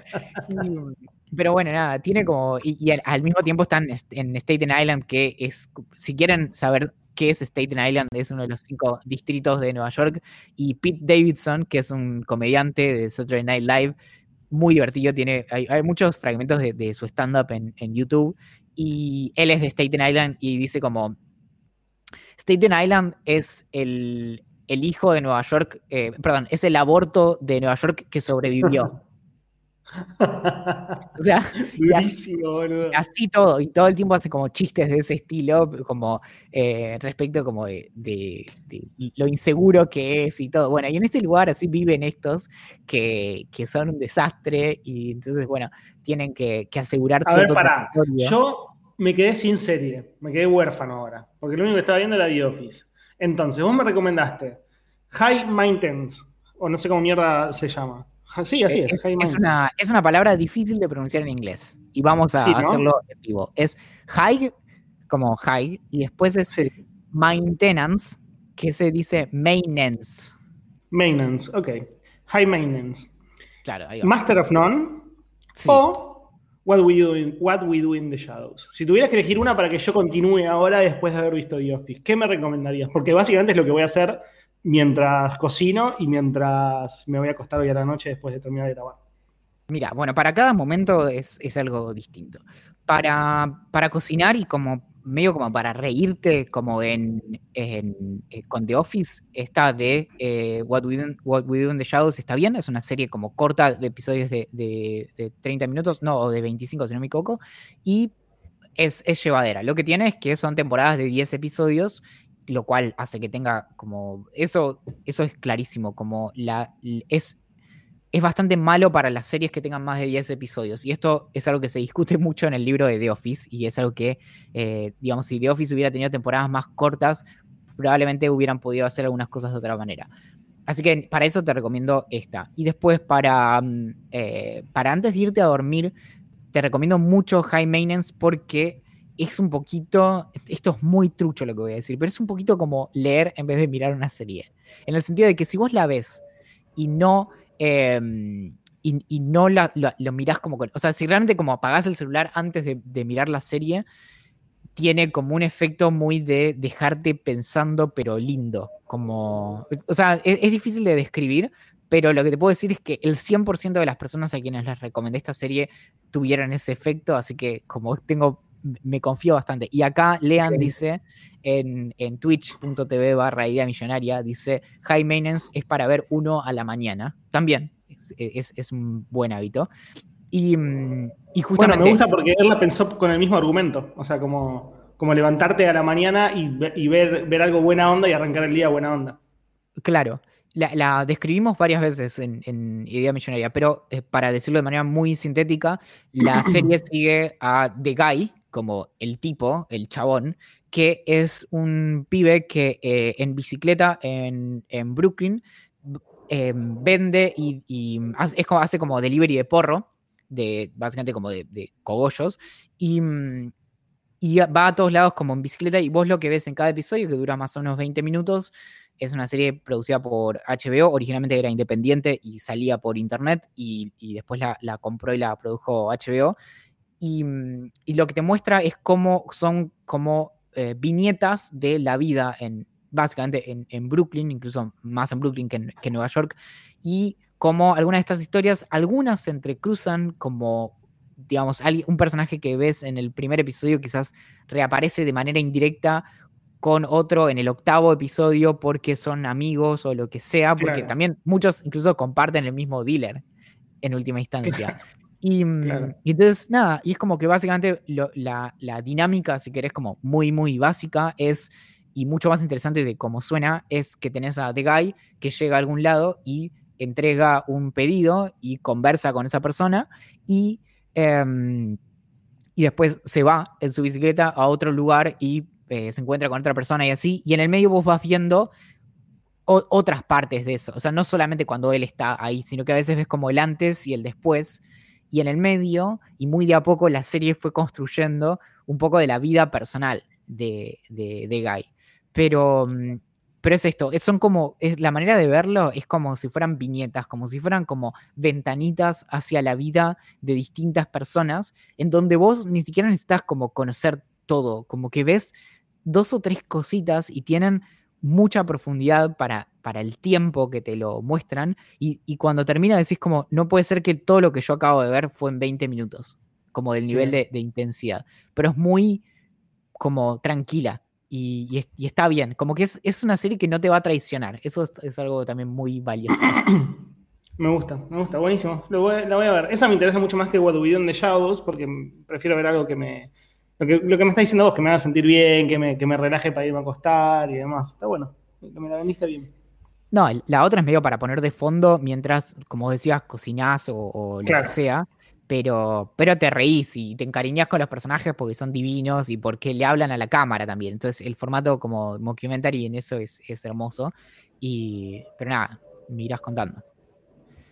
pero bueno, nada, tiene como. Y, al, mismo tiempo están en Staten Island, que es. Si quieren saber qué es Staten Island, es uno de los cinco distritos de Nueva York. Y Pete Davidson, que es un comediante de Saturday Night Live, muy divertido. Tiene, hay, muchos fragmentos de, su stand-up en YouTube. Y él es de Staten Island y dice como Staten Island es el, hijo de Nueva York, eh, perdón, es el aborto de Nueva York que sobrevivió. o sea, así, todo, y todo el tiempo hace como chistes de ese estilo, como eh, respecto como de, lo inseguro que es y todo. Bueno, y en este lugar así viven estos que, son un desastre y entonces, bueno, tienen que, que asegurar A ver, pará, yo me quedé sin serie, me quedé huérfano ahora, porque lo único que estaba viendo era The Office. Entonces, vos me recomendaste High Maintenance, o no sé cómo mierda se llama. Sí, así es. Es, una, es una palabra difícil de pronunciar en inglés. Y vamos a hacerlo en vivo. Es high, como high, y después es maintenance, que se dice maintenance. Maintenance, ok. High maintenance. Claro, Master of None o What We, do in, What We Do in the Shadows. Si tuvieras que elegir una para que yo continúe ahora después de haber visto The ¿qué me recomendarías? Porque básicamente es lo que voy a hacer mientras cocino y mientras me voy a acostar hoy a la noche después de terminar de grabar. Mira, bueno, para cada momento es, algo distinto. Para, para, cocinar y como medio como para reírte, como en, eh, con The Office, esta de eh, What, We Do, in the Shadows está bien, es una serie como corta de episodios de, de, 30 minutos, no, o de 25 si no me equivoco, y es, es, llevadera. Lo que tiene es que son temporadas de 10 episodios lo cual hace que tenga como eso eso es clarísimo como la es es bastante malo para las series que tengan más de 10 episodios. Y esto es algo que se discute mucho en el libro de The Office y es algo que eh, digamos si The Office hubiera tenido temporadas más cortas probablemente hubieran podido hacer algunas cosas de otra manera. Así que para eso te recomiendo esta. Y después para mm, eh, para antes de irte a dormir te recomiendo mucho High Maintenance porque es un poquito, esto es muy trucho lo que voy a decir, pero es un poquito como leer en vez de mirar una serie. En el sentido de que si vos la ves y no, em, y, no lo mirás como, o sea, si realmente como apagás el celular antes de, mirar la serie, tiene como un efecto muy de dejarte pensando, pero lindo. Como, o sea, es, es difícil de describir, pero lo que te puedo decir es que el 100% de las personas a quienes les recomendé esta serie tuvieron ese efecto, así que como tengo me confío bastante. Y acá Lean dice en, twitch.tv barra idea millonaria, dice, high maintenance es para ver uno a la mañana. También es, un buen hábito. Y, justamente... Bueno, me gusta porque él la pensó con el mismo argumento. O sea, como, como levantarte a la mañana y, ver, ver algo buena onda y arrancar el día buena onda. Claro. La, describimos varias veces en, Idea Millonaria, pero eh, para decirlo de manera muy sintética, la serie sigue a The Guy, como el tipo, el chabón, que es un pibe que eh, en bicicleta en, Brooklyn em, vende y, hace, es como, hace como delivery de porro, de, básicamente como de, cogollos, y, mm, y, va a todos lados como en bicicleta y vos lo que ves en cada episodio, que dura más o menos 20 minutos, es una serie producida por HBO, originalmente era independiente y salía por internet y, después la, la, compró y la produjo HBO. Mm, y, lo que te muestra es cómo son como eh, viñetas de la vida en, básicamente en, Brooklyn, incluso más en Brooklyn que en, Nueva York, y cómo algunas de estas historias, algunas se entrecruzan como, digamos, un personaje que ves en el primer episodio quizás reaparece de manera indirecta con otro en el octavo episodio porque son amigos o lo que sea, porque también muchos incluso comparten el mismo dealer en última instancia. y, entonces, nada, y es como que básicamente la, dinámica, si querés, como muy, muy básica, es, y mucho más interesante de cómo suena, es que tenés a The Guy que llega a algún lado y entrega un pedido y conversa con esa persona y, em, y después se va en su bicicleta a otro lugar y eh, se encuentra con otra persona y así, y en el medio vos vas viendo otras partes de eso, o sea, no solamente cuando él está ahí, sino que a veces ves como el antes y el después y en el medio, y muy de a poco, la serie fue construyendo un poco de la vida personal de, de, Guy. Pero, mm, pero es esto, son como, es, la manera de verlo es como si fueran viñetas, como si fueran como ventanitas hacia la vida de distintas personas, en donde vos ni siquiera necesitas como conocer todo, como que ves dos o tres cositas y tienen mucha profundidad para, para el tiempo que te lo muestran y, cuando termina decís como, no puede ser que todo lo que yo acabo de ver fue en 20 minutos, como del nivel de, intensidad, pero es muy como tranquila y, está bien. Como que es, una serie que no te va a traicionar. Eso es, algo también muy valioso. Me gusta, me gusta, buenísimo. la voy a ver. Esa me interesa mucho más que What We Do the Shadows, porque prefiero ver algo que me. Lo que, me está diciendo vos, que me haga sentir bien, que me, que me relaje para irme a acostar y demás. Está bueno. Me la vendiste bien. No, la otra es medio para poner de fondo mientras, como decías, cocinás o, lo que sea pero, pero te reís y te encariñas con los personajes porque son divinos y porque le hablan a la cámara también. Entonces el formato como mockumentary en eso es, hermoso. Y, pero nada, me irás contando.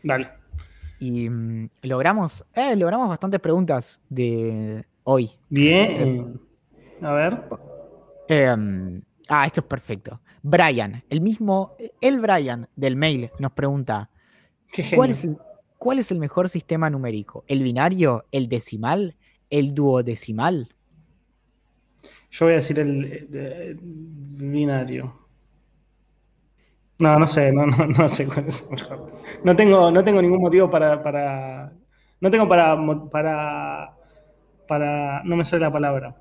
Dale. Y mm, logramos, eh, logramos bastantes preguntas de hoy. Bien. A ver. Em, ah, esto es perfecto. Brian, el mismo, el Brian del mail nos pregunta, ¿cuál es el, ¿Cuál es el mejor sistema numérico? ¿El binario? ¿El decimal? ¿El duodecimal? Yo voy a decir el, binario. No, no sé, no, no, sé cuál es mejor. No tengo, no tengo ningún motivo para, para. No tengo para, para. para. No me sale la palabra.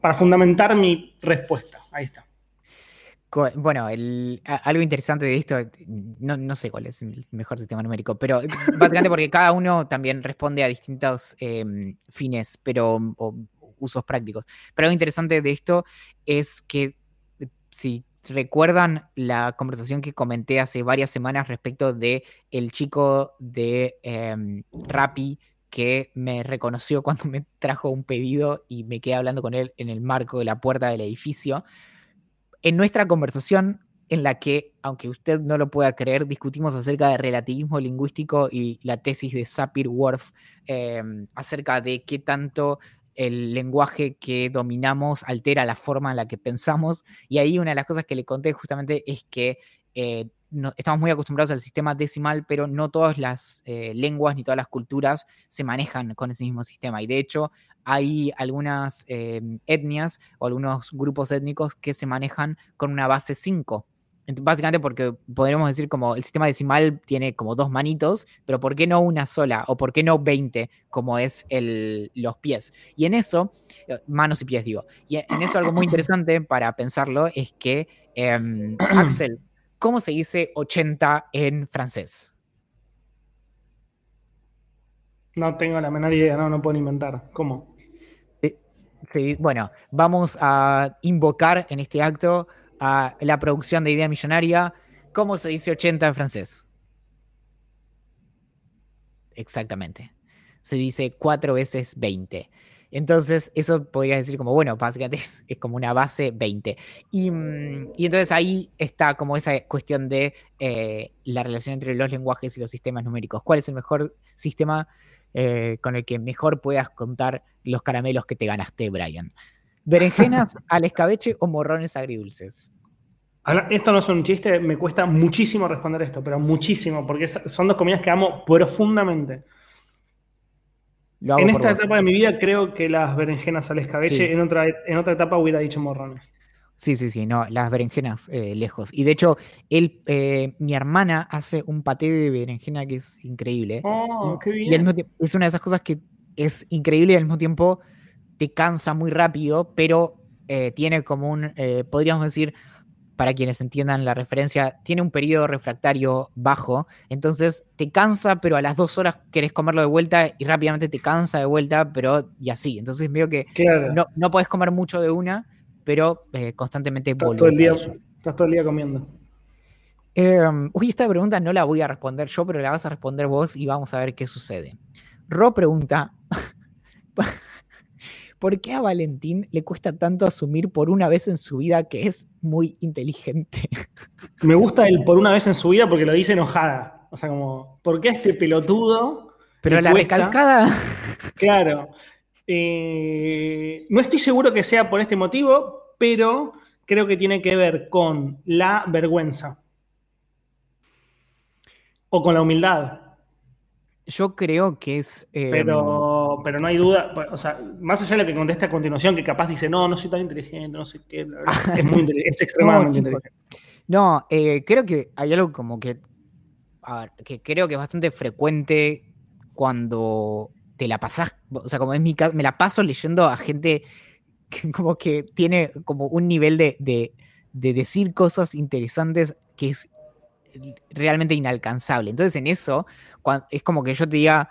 Para fundamentar mi respuesta. Ahí está. Bueno, algo interesante de esto, no, sé cuál es el mejor sistema numérico, pero básicamente porque cada uno también responde a distintos em, fines pero, o usos prácticos. Pero algo interesante de esto es que si recuerdan la conversación que comenté hace varias semanas respecto de el chico de eh, Rappi que me reconoció cuando me trajo un pedido y me quedé hablando con él en el marco de la puerta del edificio en nuestra conversación en la que, aunque usted no lo pueda creer, discutimos acerca de relativismo lingüístico y la tesis de Sapir-Whorf em, acerca de qué tanto el lenguaje que dominamos altera la forma en la que pensamos. Y ahí una de las cosas que le conté justamente es que eh, estamos muy acostumbrados al sistema decimal, pero no todas las eh, lenguas ni todas las culturas se manejan con ese mismo sistema. Y de hecho, hay algunas eh, etnias o algunos grupos étnicos que se manejan con una base 5. Básicamente porque podríamos decir como el sistema decimal tiene como dos manitos, pero ¿por qué no una sola? ¿O por qué no 20 como es el, los pies? Y en eso, eh, manos y pies digo, y en eso algo muy interesante para pensarlo es que, em, Axel, ¿Cómo se dice 80 en francés? No tengo la menor idea, no, no puedo inventar. ¿Cómo? Eh, sí, bueno, vamos a invocar en este acto a la producción de Idea Millonaria. ¿Cómo se dice 80 en francés? Exactamente. Se dice 4 veces 20. Entonces, eso podría decir como, bueno, básicamente es, como una base 20. Mm, y, entonces ahí está como esa cuestión de eh, la relación entre los lenguajes y los sistemas numéricos. ¿Cuál es el mejor sistema eh, con el que mejor puedas contar los caramelos que te ganaste, Brian? ¿Berenjenas al escabeche o morrones agridulces? Esto no es un chiste, me cuesta muchísimo responder esto, pero muchísimo, porque son dos comidas que amo profundamente en esta etapa de mi vida creo que las berenjenas al escabeche, en, otra, en otra etapa hubiera dicho morrones. Sí, sí, sí, no, las berenjenas eh, lejos. Y de hecho, él, eh, mi hermana hace un paté de berenjena que es increíble. Oh, qué bien. es una de esas cosas que es increíble y al mismo tiempo te cansa muy rápido, pero eh, tiene como un, podríamos decir, para quienes entiendan la referencia, tiene un periodo refractario bajo, entonces te cansa, pero a las dos horas querés comerlo de vuelta y rápidamente te cansa de vuelta, pero y así. Entonces veo que no, no podés comer mucho de una, pero eh, constantemente estás todo el día, Estás todo el día comiendo. Em, uy, esta pregunta no la voy a responder yo, pero la vas a responder vos y vamos a ver qué sucede. Ro pregunta, ¿por qué a Valentín le cuesta tanto asumir por una vez en su vida que es muy inteligente? Me gusta el por una vez en su vida porque lo dice enojada. O sea, como, ¿por qué este pelotudo? Pero la recalcada. Claro. Eh, no estoy seguro que sea por este motivo, pero creo que tiene que ver con la vergüenza. O con la humildad. Yo creo que es. Em, pero, pero no hay duda. O sea, más allá de lo que contesta a continuación, que capaz dice, no, no soy tan inteligente, no sé qué. es, muy es extremadamente inteligente. No, eh, creo que hay algo como que. A ver, que creo que es bastante frecuente cuando te la pasás. O sea, como es mi caso, me la paso leyendo a gente como que tiene como un nivel de, de, decir cosas interesantes que es realmente inalcanzable. Entonces en eso es como que yo te diga,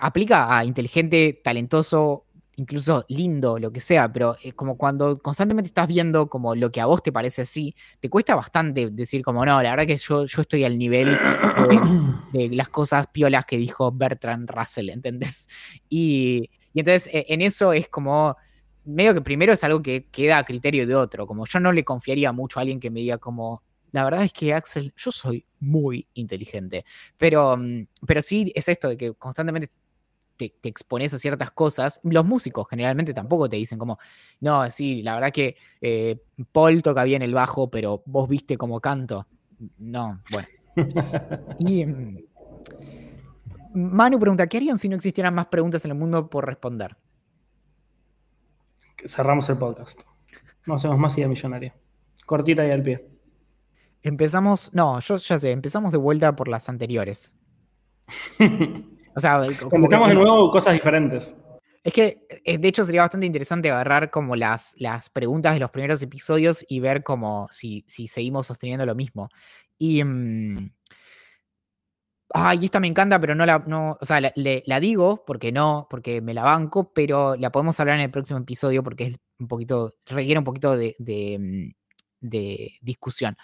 aplica a inteligente, talentoso, incluso lindo, lo que sea, pero es como cuando constantemente estás viendo como lo que a vos te parece así, te cuesta bastante decir como, no, la verdad que yo, yo estoy al nivel de, las cosas piolas que dijo Bertrand Russell, ¿entendés? Y, y entonces e, en eso es como, medio que primero es algo que queda a criterio de otro, como yo no le confiaría mucho a alguien que me diga como, la verdad es que Axel, yo soy muy inteligente, pero, mm, pero sí es esto de que constantemente te, expones a ciertas cosas. Los músicos generalmente tampoco te dicen como, no, sí, la verdad que eh, Paul toca bien el bajo, pero vos viste cómo canto. No, bueno. y mm, Manu pregunta, ¿qué harían si no existieran más preguntas en el mundo por responder? Cerramos el podcast. No hacemos más idea millonaria. Cortita y al pie. Empezamos, no, yo ya sé, empezamos de vuelta por las anteriores. O sea, como de nuevo cosas diferentes. Es que, eh, de hecho, sería bastante interesante agarrar como las, las preguntas de los primeros episodios y ver como si, si seguimos sosteniendo lo mismo. Y. Mm, ay, esta me encanta, pero no la. No, o sea, la, digo porque no, porque me la banco, pero la podemos hablar en el próximo episodio porque es un poquito. requiere un poquito de, de, mm, de discusión.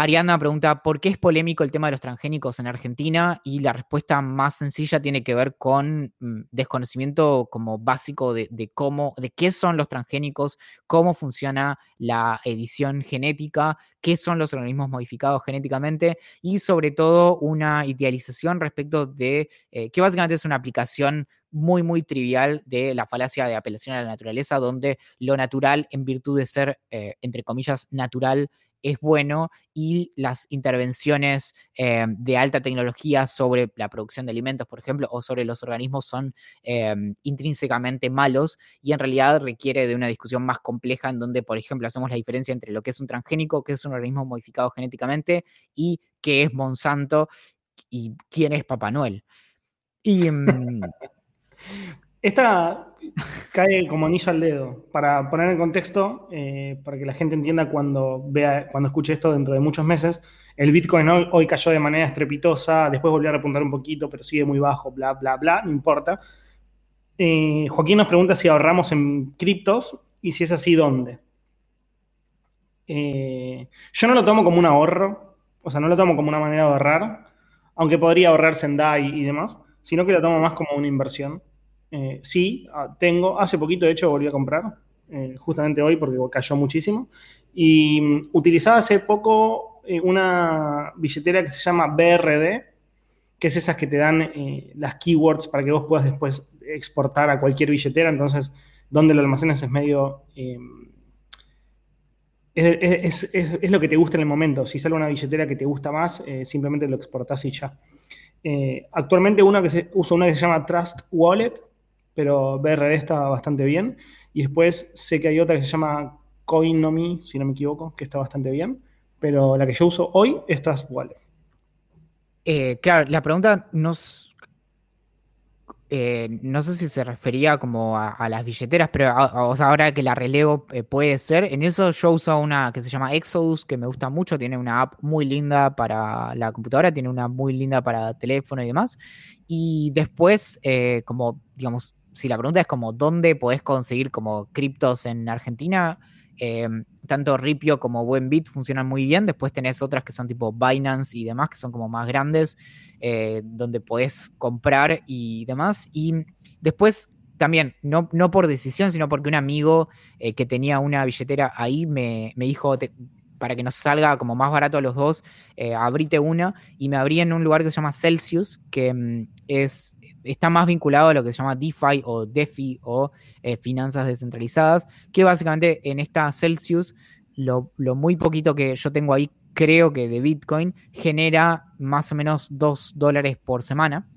Ariana pregunta, ¿por qué es polémico el tema de los transgénicos en Argentina? Y la respuesta más sencilla tiene que ver con mm, desconocimiento como básico de, cómo, de qué son los transgénicos, cómo funciona la edición genética, qué son los organismos modificados genéticamente y sobre todo una idealización respecto de eh, que básicamente es una aplicación muy, muy trivial de la falacia de apelación a la naturaleza, donde lo natural, en virtud de ser, eh, entre comillas, natural, es bueno y las intervenciones eh, de alta tecnología sobre la producción de alimentos, por ejemplo, o sobre los organismos son eh, intrínsecamente malos y en realidad requiere de una discusión más compleja en donde, por ejemplo, hacemos la diferencia entre lo que es un transgénico, que es un organismo modificado genéticamente, y qué es Monsanto y quién es Papá Noel. Mm, esta cae como anillo al dedo. Para poner en contexto, eh, para que la gente entienda cuando vea, cuando escuche esto dentro de muchos meses, el Bitcoin hoy, cayó de manera estrepitosa, después volvió a repuntar un poquito, pero sigue muy bajo, bla, bla, bla, no importa. Eh, Joaquín nos pregunta si ahorramos en criptos y si es así, ¿dónde? Eh, yo no lo tomo como un ahorro, o sea, no lo tomo como una manera de ahorrar, aunque podría ahorrarse en DAI y demás, sino que lo tomo más como una inversión. Eh, sí, ah, tengo, hace poquito de hecho volví a comprar, eh, justamente hoy porque cayó muchísimo. Y mm, utilizaba hace poco eh, una billetera que se llama BRD, que es esas que te dan las keywords para que vos puedas después exportar a cualquier billetera. Entonces, donde lo almacenas es medio... Em, es, lo que te gusta en el momento. Si sale una billetera que te gusta más, simplemente lo exportás y ya. actualmente una que se, uso una que se llama Trust Wallet, pero BRD está bastante bien. Y después sé que hay otra que se llama Coinomi, si no me equivoco, que está bastante bien. Pero la que yo uso hoy es Trust Wallet. Eh, claro, la pregunta no, eh, no sé si se refería como a, las billeteras, pero ahora que la relevo eh, puede ser. En eso yo uso una que se llama Exodus, que me gusta mucho. Tiene una app muy linda para la computadora, tiene una muy linda para teléfono y demás. Y después, como digamos, si la pregunta es como dónde podés conseguir como criptos en Argentina, em, tanto Ripio como Buenbit funcionan muy bien. Después tenés otras que son tipo Binance y demás, que son como más grandes, eh, donde podés comprar y demás. Y después también, no, no por decisión, sino porque un amigo eh, que tenía una billetera ahí me, dijo, para que nos salga como más barato a los dos, eh, abrite una y me abrí en un lugar que se llama Celsius, que mm, es está más vinculado a lo que se llama DeFi o DeFi o eh, finanzas descentralizadas, que básicamente en esta Celsius, lo, muy poquito que yo tengo ahí, creo que de Bitcoin, genera más o menos 2 dólares por semana,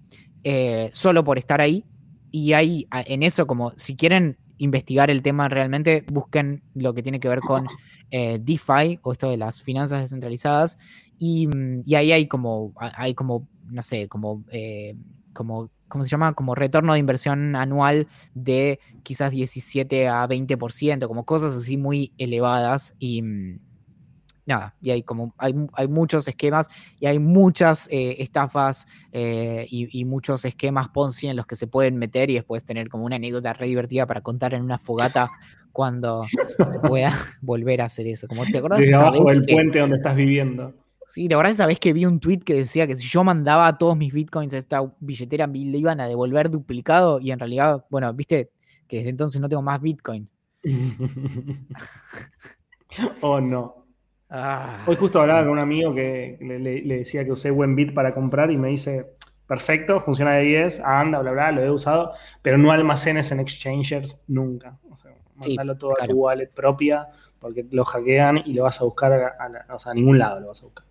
eh, solo por estar ahí. Y ahí, en eso, como si quieren investigar el tema realmente, busquen lo que tiene que ver con eh, DeFi o esto de las finanzas descentralizadas. Y, mm, ahí hay como, hay como, no sé, como, como ¿cómo se llama? Como retorno de inversión anual de quizás 17 a 20%, como cosas así muy elevadas y mm, nada, y hay como hay, muchos esquemas y hay muchas eh, estafas eh, y, muchos esquemas Ponzi en los que se pueden meter y después tener como una anécdota re divertida para contar en una fogata cuando se pueda volver a hacer eso. Como te acordás de abajo del puente donde estás viviendo. Sí, de verdad esa vez que vi un tweet que decía que si yo mandaba todos mis bitcoins a esta billetera me le iban a devolver duplicado y en realidad, bueno, viste que desde entonces no tengo más bitcoin. oh no. Ah, Hoy justo hablaba con un amigo que le, decía que usé buen bit para comprar y me dice, perfecto, funciona de 10, anda, bla, bla, lo he usado, pero no almacenes en exchangers nunca. O sea, mandalo todo a tu wallet propia porque lo hackean y lo vas a buscar a, o sea, a ningún lado lo vas a buscar.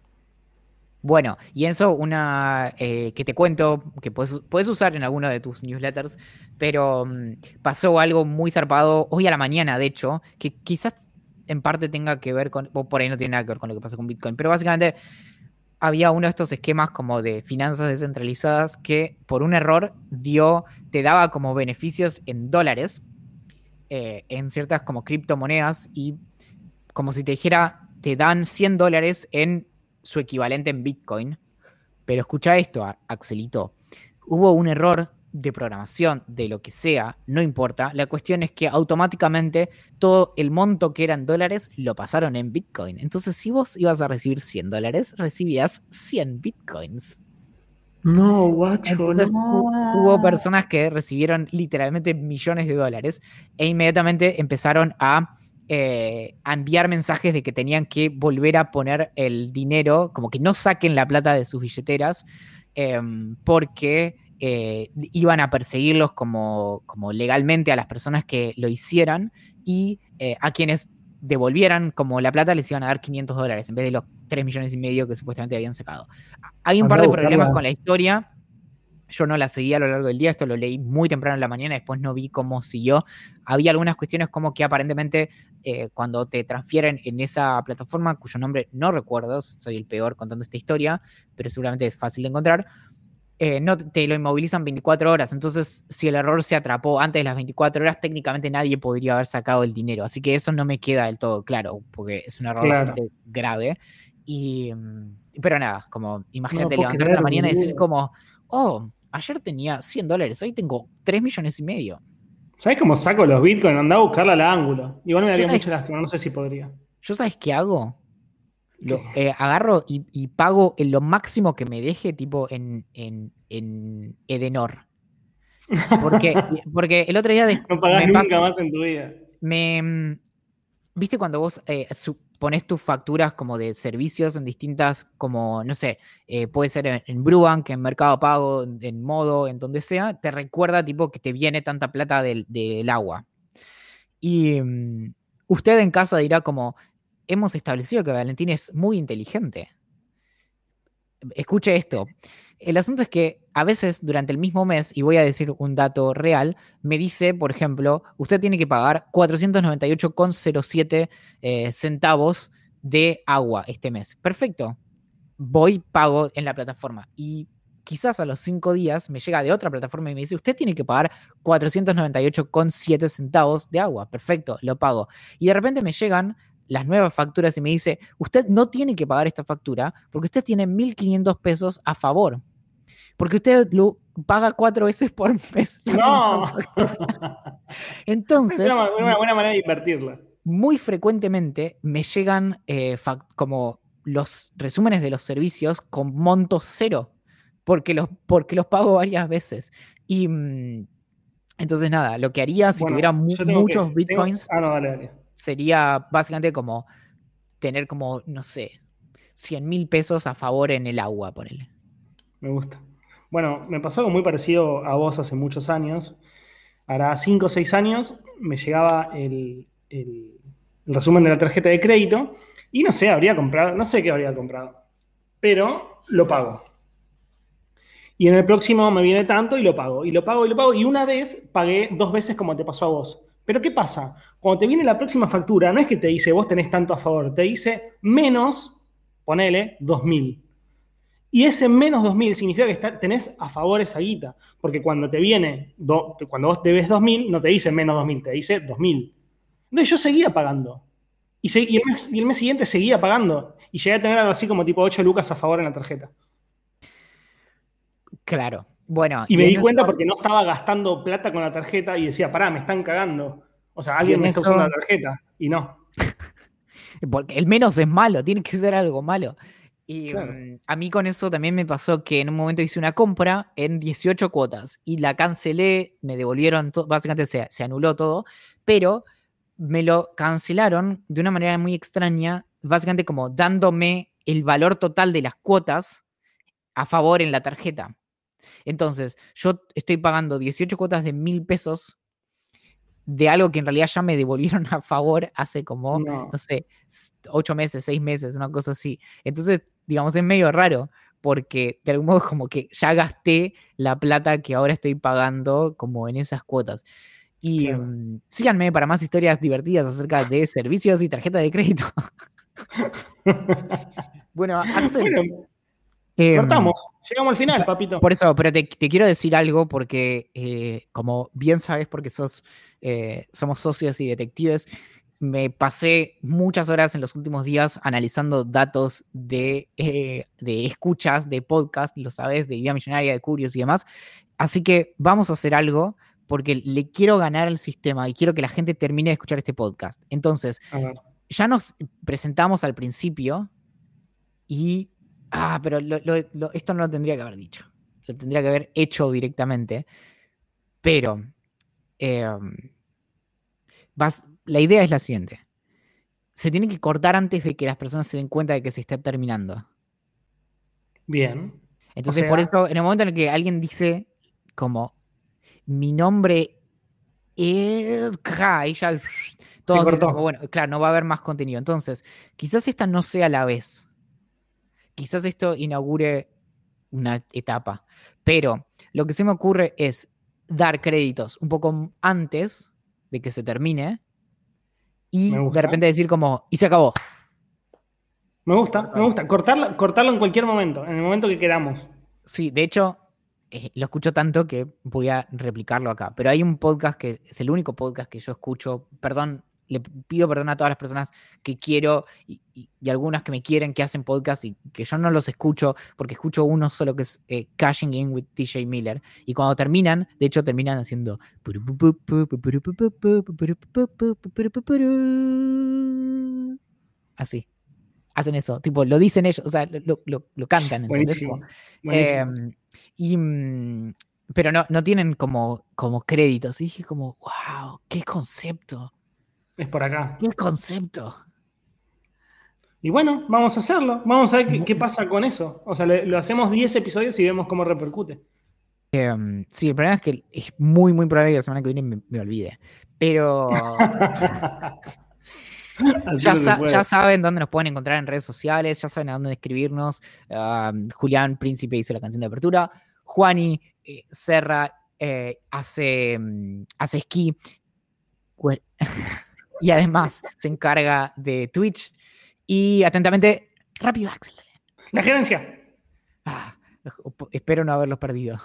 Bueno, y eso, una eh, que te cuento, que puedes, usar en alguno de tus newsletters, pero mm, pasó algo muy zarpado hoy a la mañana, de hecho, que quizás en parte tenga que ver con, o por ahí no tiene nada que ver con lo que pasó con Bitcoin, pero básicamente había uno de estos esquemas como de finanzas descentralizadas que por un error dio, te daba como beneficios en dólares, eh, en ciertas como criptomonedas y como si te dijera, te dan 100 dólares en su equivalente en Bitcoin. Pero escucha esto, Axelito. Hubo un error de programación, de lo que sea, no importa. La cuestión es que automáticamente todo el monto que eran dólares lo pasaron en Bitcoin. Entonces, si vos ibas a recibir 100 dólares, recibías 100 Bitcoins. No, guacho. Entonces hubo personas que recibieron literalmente millones de dólares e inmediatamente empezaron a eh, a enviar mensajes de que tenían que volver a poner el dinero, como que no saquen la plata de sus billeteras, em, porque eh, iban a perseguirlos como, como, legalmente a las personas que lo hicieran y eh, a quienes devolvieran como la plata les iban a dar 500 dólares en vez de los 3 millones y medio que supuestamente habían sacado. Hay un par de problemas con la historia yo no la seguí a lo largo del día, esto lo leí muy temprano en la mañana, después no vi cómo siguió. Había algunas cuestiones como que aparentemente eh, cuando te transfieren en esa plataforma, cuyo nombre no recuerdo, soy el peor contando esta historia, pero seguramente es fácil de encontrar, eh, no te lo inmovilizan 24 horas. Entonces, si el error se atrapó antes de las 24 horas, técnicamente nadie podría haber sacado el dinero. Así que eso no me queda del todo claro, porque es un error bastante grave. Y, mm, pero nada, como imagínate levantarte la mañana y decir como, oh, ayer tenía 100 dólares, hoy tengo 3 millones y medio. ¿Sabes cómo saco los bitcoins? Andaba a buscarla al ángulo. Igual me daría mucha lástima, no sé si podría. ¿Yo sabes qué hago? Lo, eh, agarro y, pago en lo máximo que me deje, tipo en, en, Edenor. Porque, porque el otro día. no pagás nunca más en tu vida. Me. Mm, ¿Viste cuando vos eh, pones tus facturas como de servicios en distintas, como, no sé, eh, puede ser en, en Brubank, en Mercado Pago, en Modo, en donde sea, te recuerda tipo que te viene tanta plata del, agua. Y mm, usted en casa dirá como, hemos establecido que Valentín es muy inteligente. Escuche esto. El asunto es que a veces durante el mismo mes, y voy a decir un dato real, me dice, por ejemplo, usted tiene que pagar 498,07 eh, centavos de agua este mes. Perfecto. Voy, pago en la plataforma. Y quizás a los cinco días me llega de otra plataforma y me dice, usted tiene que pagar 498,7 centavos de agua. Perfecto, lo pago. Y de repente me llegan las nuevas facturas y me dice, usted no tiene que pagar esta factura porque usted tiene 1.500 pesos a favor. Porque usted lo paga cuatro veces por mes. No. Entonces. Es una, buena manera de invertirla. Muy frecuentemente me llegan eh, como los resúmenes de los servicios con monto cero. Porque los, porque los pago varias veces. Y. Mm, entonces, nada, lo que haría si tuviera muchos bitcoins ah, sería básicamente como tener como, no sé, 100 mil pesos a favor en el agua, ponele. Me gusta. Bueno, me pasó algo muy parecido a vos hace muchos años. Hará 5 o 6 años me llegaba el, resumen de la tarjeta de crédito y no sé, habría comprado, no sé qué habría comprado, pero lo pago. Y en el próximo me viene tanto y lo pago, y lo pago y lo pago. Y una vez pagué dos veces como te pasó a vos. Pero ¿qué pasa? Cuando te viene la próxima factura, no es que te dice vos tenés tanto a favor, te dice menos, ponele, 2000. Y ese menos 2.000 significa que tenés a favor esa guita. Porque cuando te viene, cuando vos debes 2.000, no te dice menos 2.000, te dice 2.000. Entonces yo seguía pagando. Y, el mes, y, el mes, siguiente seguía pagando. Y llegué a tener algo así como tipo 8 lucas a favor en la tarjeta. Claro. Bueno. Y, me di cuenta porque no estaba gastando plata con la tarjeta y decía, pará, me están cagando. O sea, alguien me está usando la tarjeta. Y no. porque el menos es malo, tiene que ser algo malo. Y mm, a mí con eso también me pasó que en un momento hice una compra en 18 cuotas y la cancelé, me devolvieron, básicamente se, se, anuló todo, pero me lo cancelaron de una manera muy extraña, básicamente como dándome el valor total de las cuotas a favor en la tarjeta. Entonces, yo estoy pagando 18 cuotas de mil pesos de algo que en realidad ya me devolvieron a favor hace como, no, no sé, 8 meses, 6 meses, una cosa así. Entonces, digamos, es medio raro, porque de algún modo como que ya gasté la plata que ahora estoy pagando como en esas cuotas. Y mm, síganme para más historias divertidas acerca de servicios y tarjeta de crédito. bueno, Axel. Em, cortamos, llegamos al final, papito. Por eso, pero te, quiero decir algo porque, eh, como bien sabes, porque sos, eh, somos socios y detectives, me pasé muchas horas en los últimos días analizando datos de, eh, de escuchas, de podcast, lo sabes, de Idea Millonaria, de Curios y demás. Así que vamos a hacer algo porque le quiero ganar al sistema y quiero que la gente termine de escuchar este podcast. Entonces, ya nos presentamos al principio y... Ah, pero esto no lo tendría que haber dicho. Lo tendría que haber hecho directamente. Pero... Em, vas, la idea es la siguiente. Se tiene que cortar antes de que las personas se den cuenta de que se está terminando. Bien. Entonces, por eso, en el momento en el que alguien dice como mi nombre es. Y ya. Todos bueno, claro, no va a haber más contenido. Entonces, quizás esta no sea la vez. Quizás esto inaugure una etapa. Pero lo que se me ocurre es dar créditos un poco antes de que se termine y de repente decir como, y se acabó. Me gusta, me gusta. Cortarlo, cortarlo en cualquier momento, en el momento que queramos. Sí, de hecho, eh, lo escucho tanto que voy a replicarlo acá. Pero hay un podcast que es el único podcast que yo escucho, perdón, le pido perdón a todas las personas que quiero y, algunas que me quieren que hacen podcast y que yo no los escucho porque escucho uno solo que es eh, Cashing In with DJ Miller. Y cuando terminan, de hecho terminan haciendo... Así. Hacen eso, tipo, lo dicen ellos, o sea, lo, lo, cantan. Buenísimo. y, pero no, no tienen como, como créditos. Y dije como, wow, qué concepto. Es por acá. ¿Qué concepto? Y bueno, vamos a hacerlo. Vamos a ver qué, pasa con eso. O sea, lo hacemos 10 episodios y vemos cómo repercute. Em, sí, el problema es que es muy, muy probable que la semana que viene me, olvide. Pero. ya, saben dónde nos pueden encontrar en redes sociales, ya saben a dónde escribirnos. Julián Príncipe hizo la canción de apertura. Juani eh, Serra eh, hace, mm, hace esquí. y además se encarga de Twitch. Y atentamente, rápido, Axel. La gerencia. Ah, espero no haberlos perdido.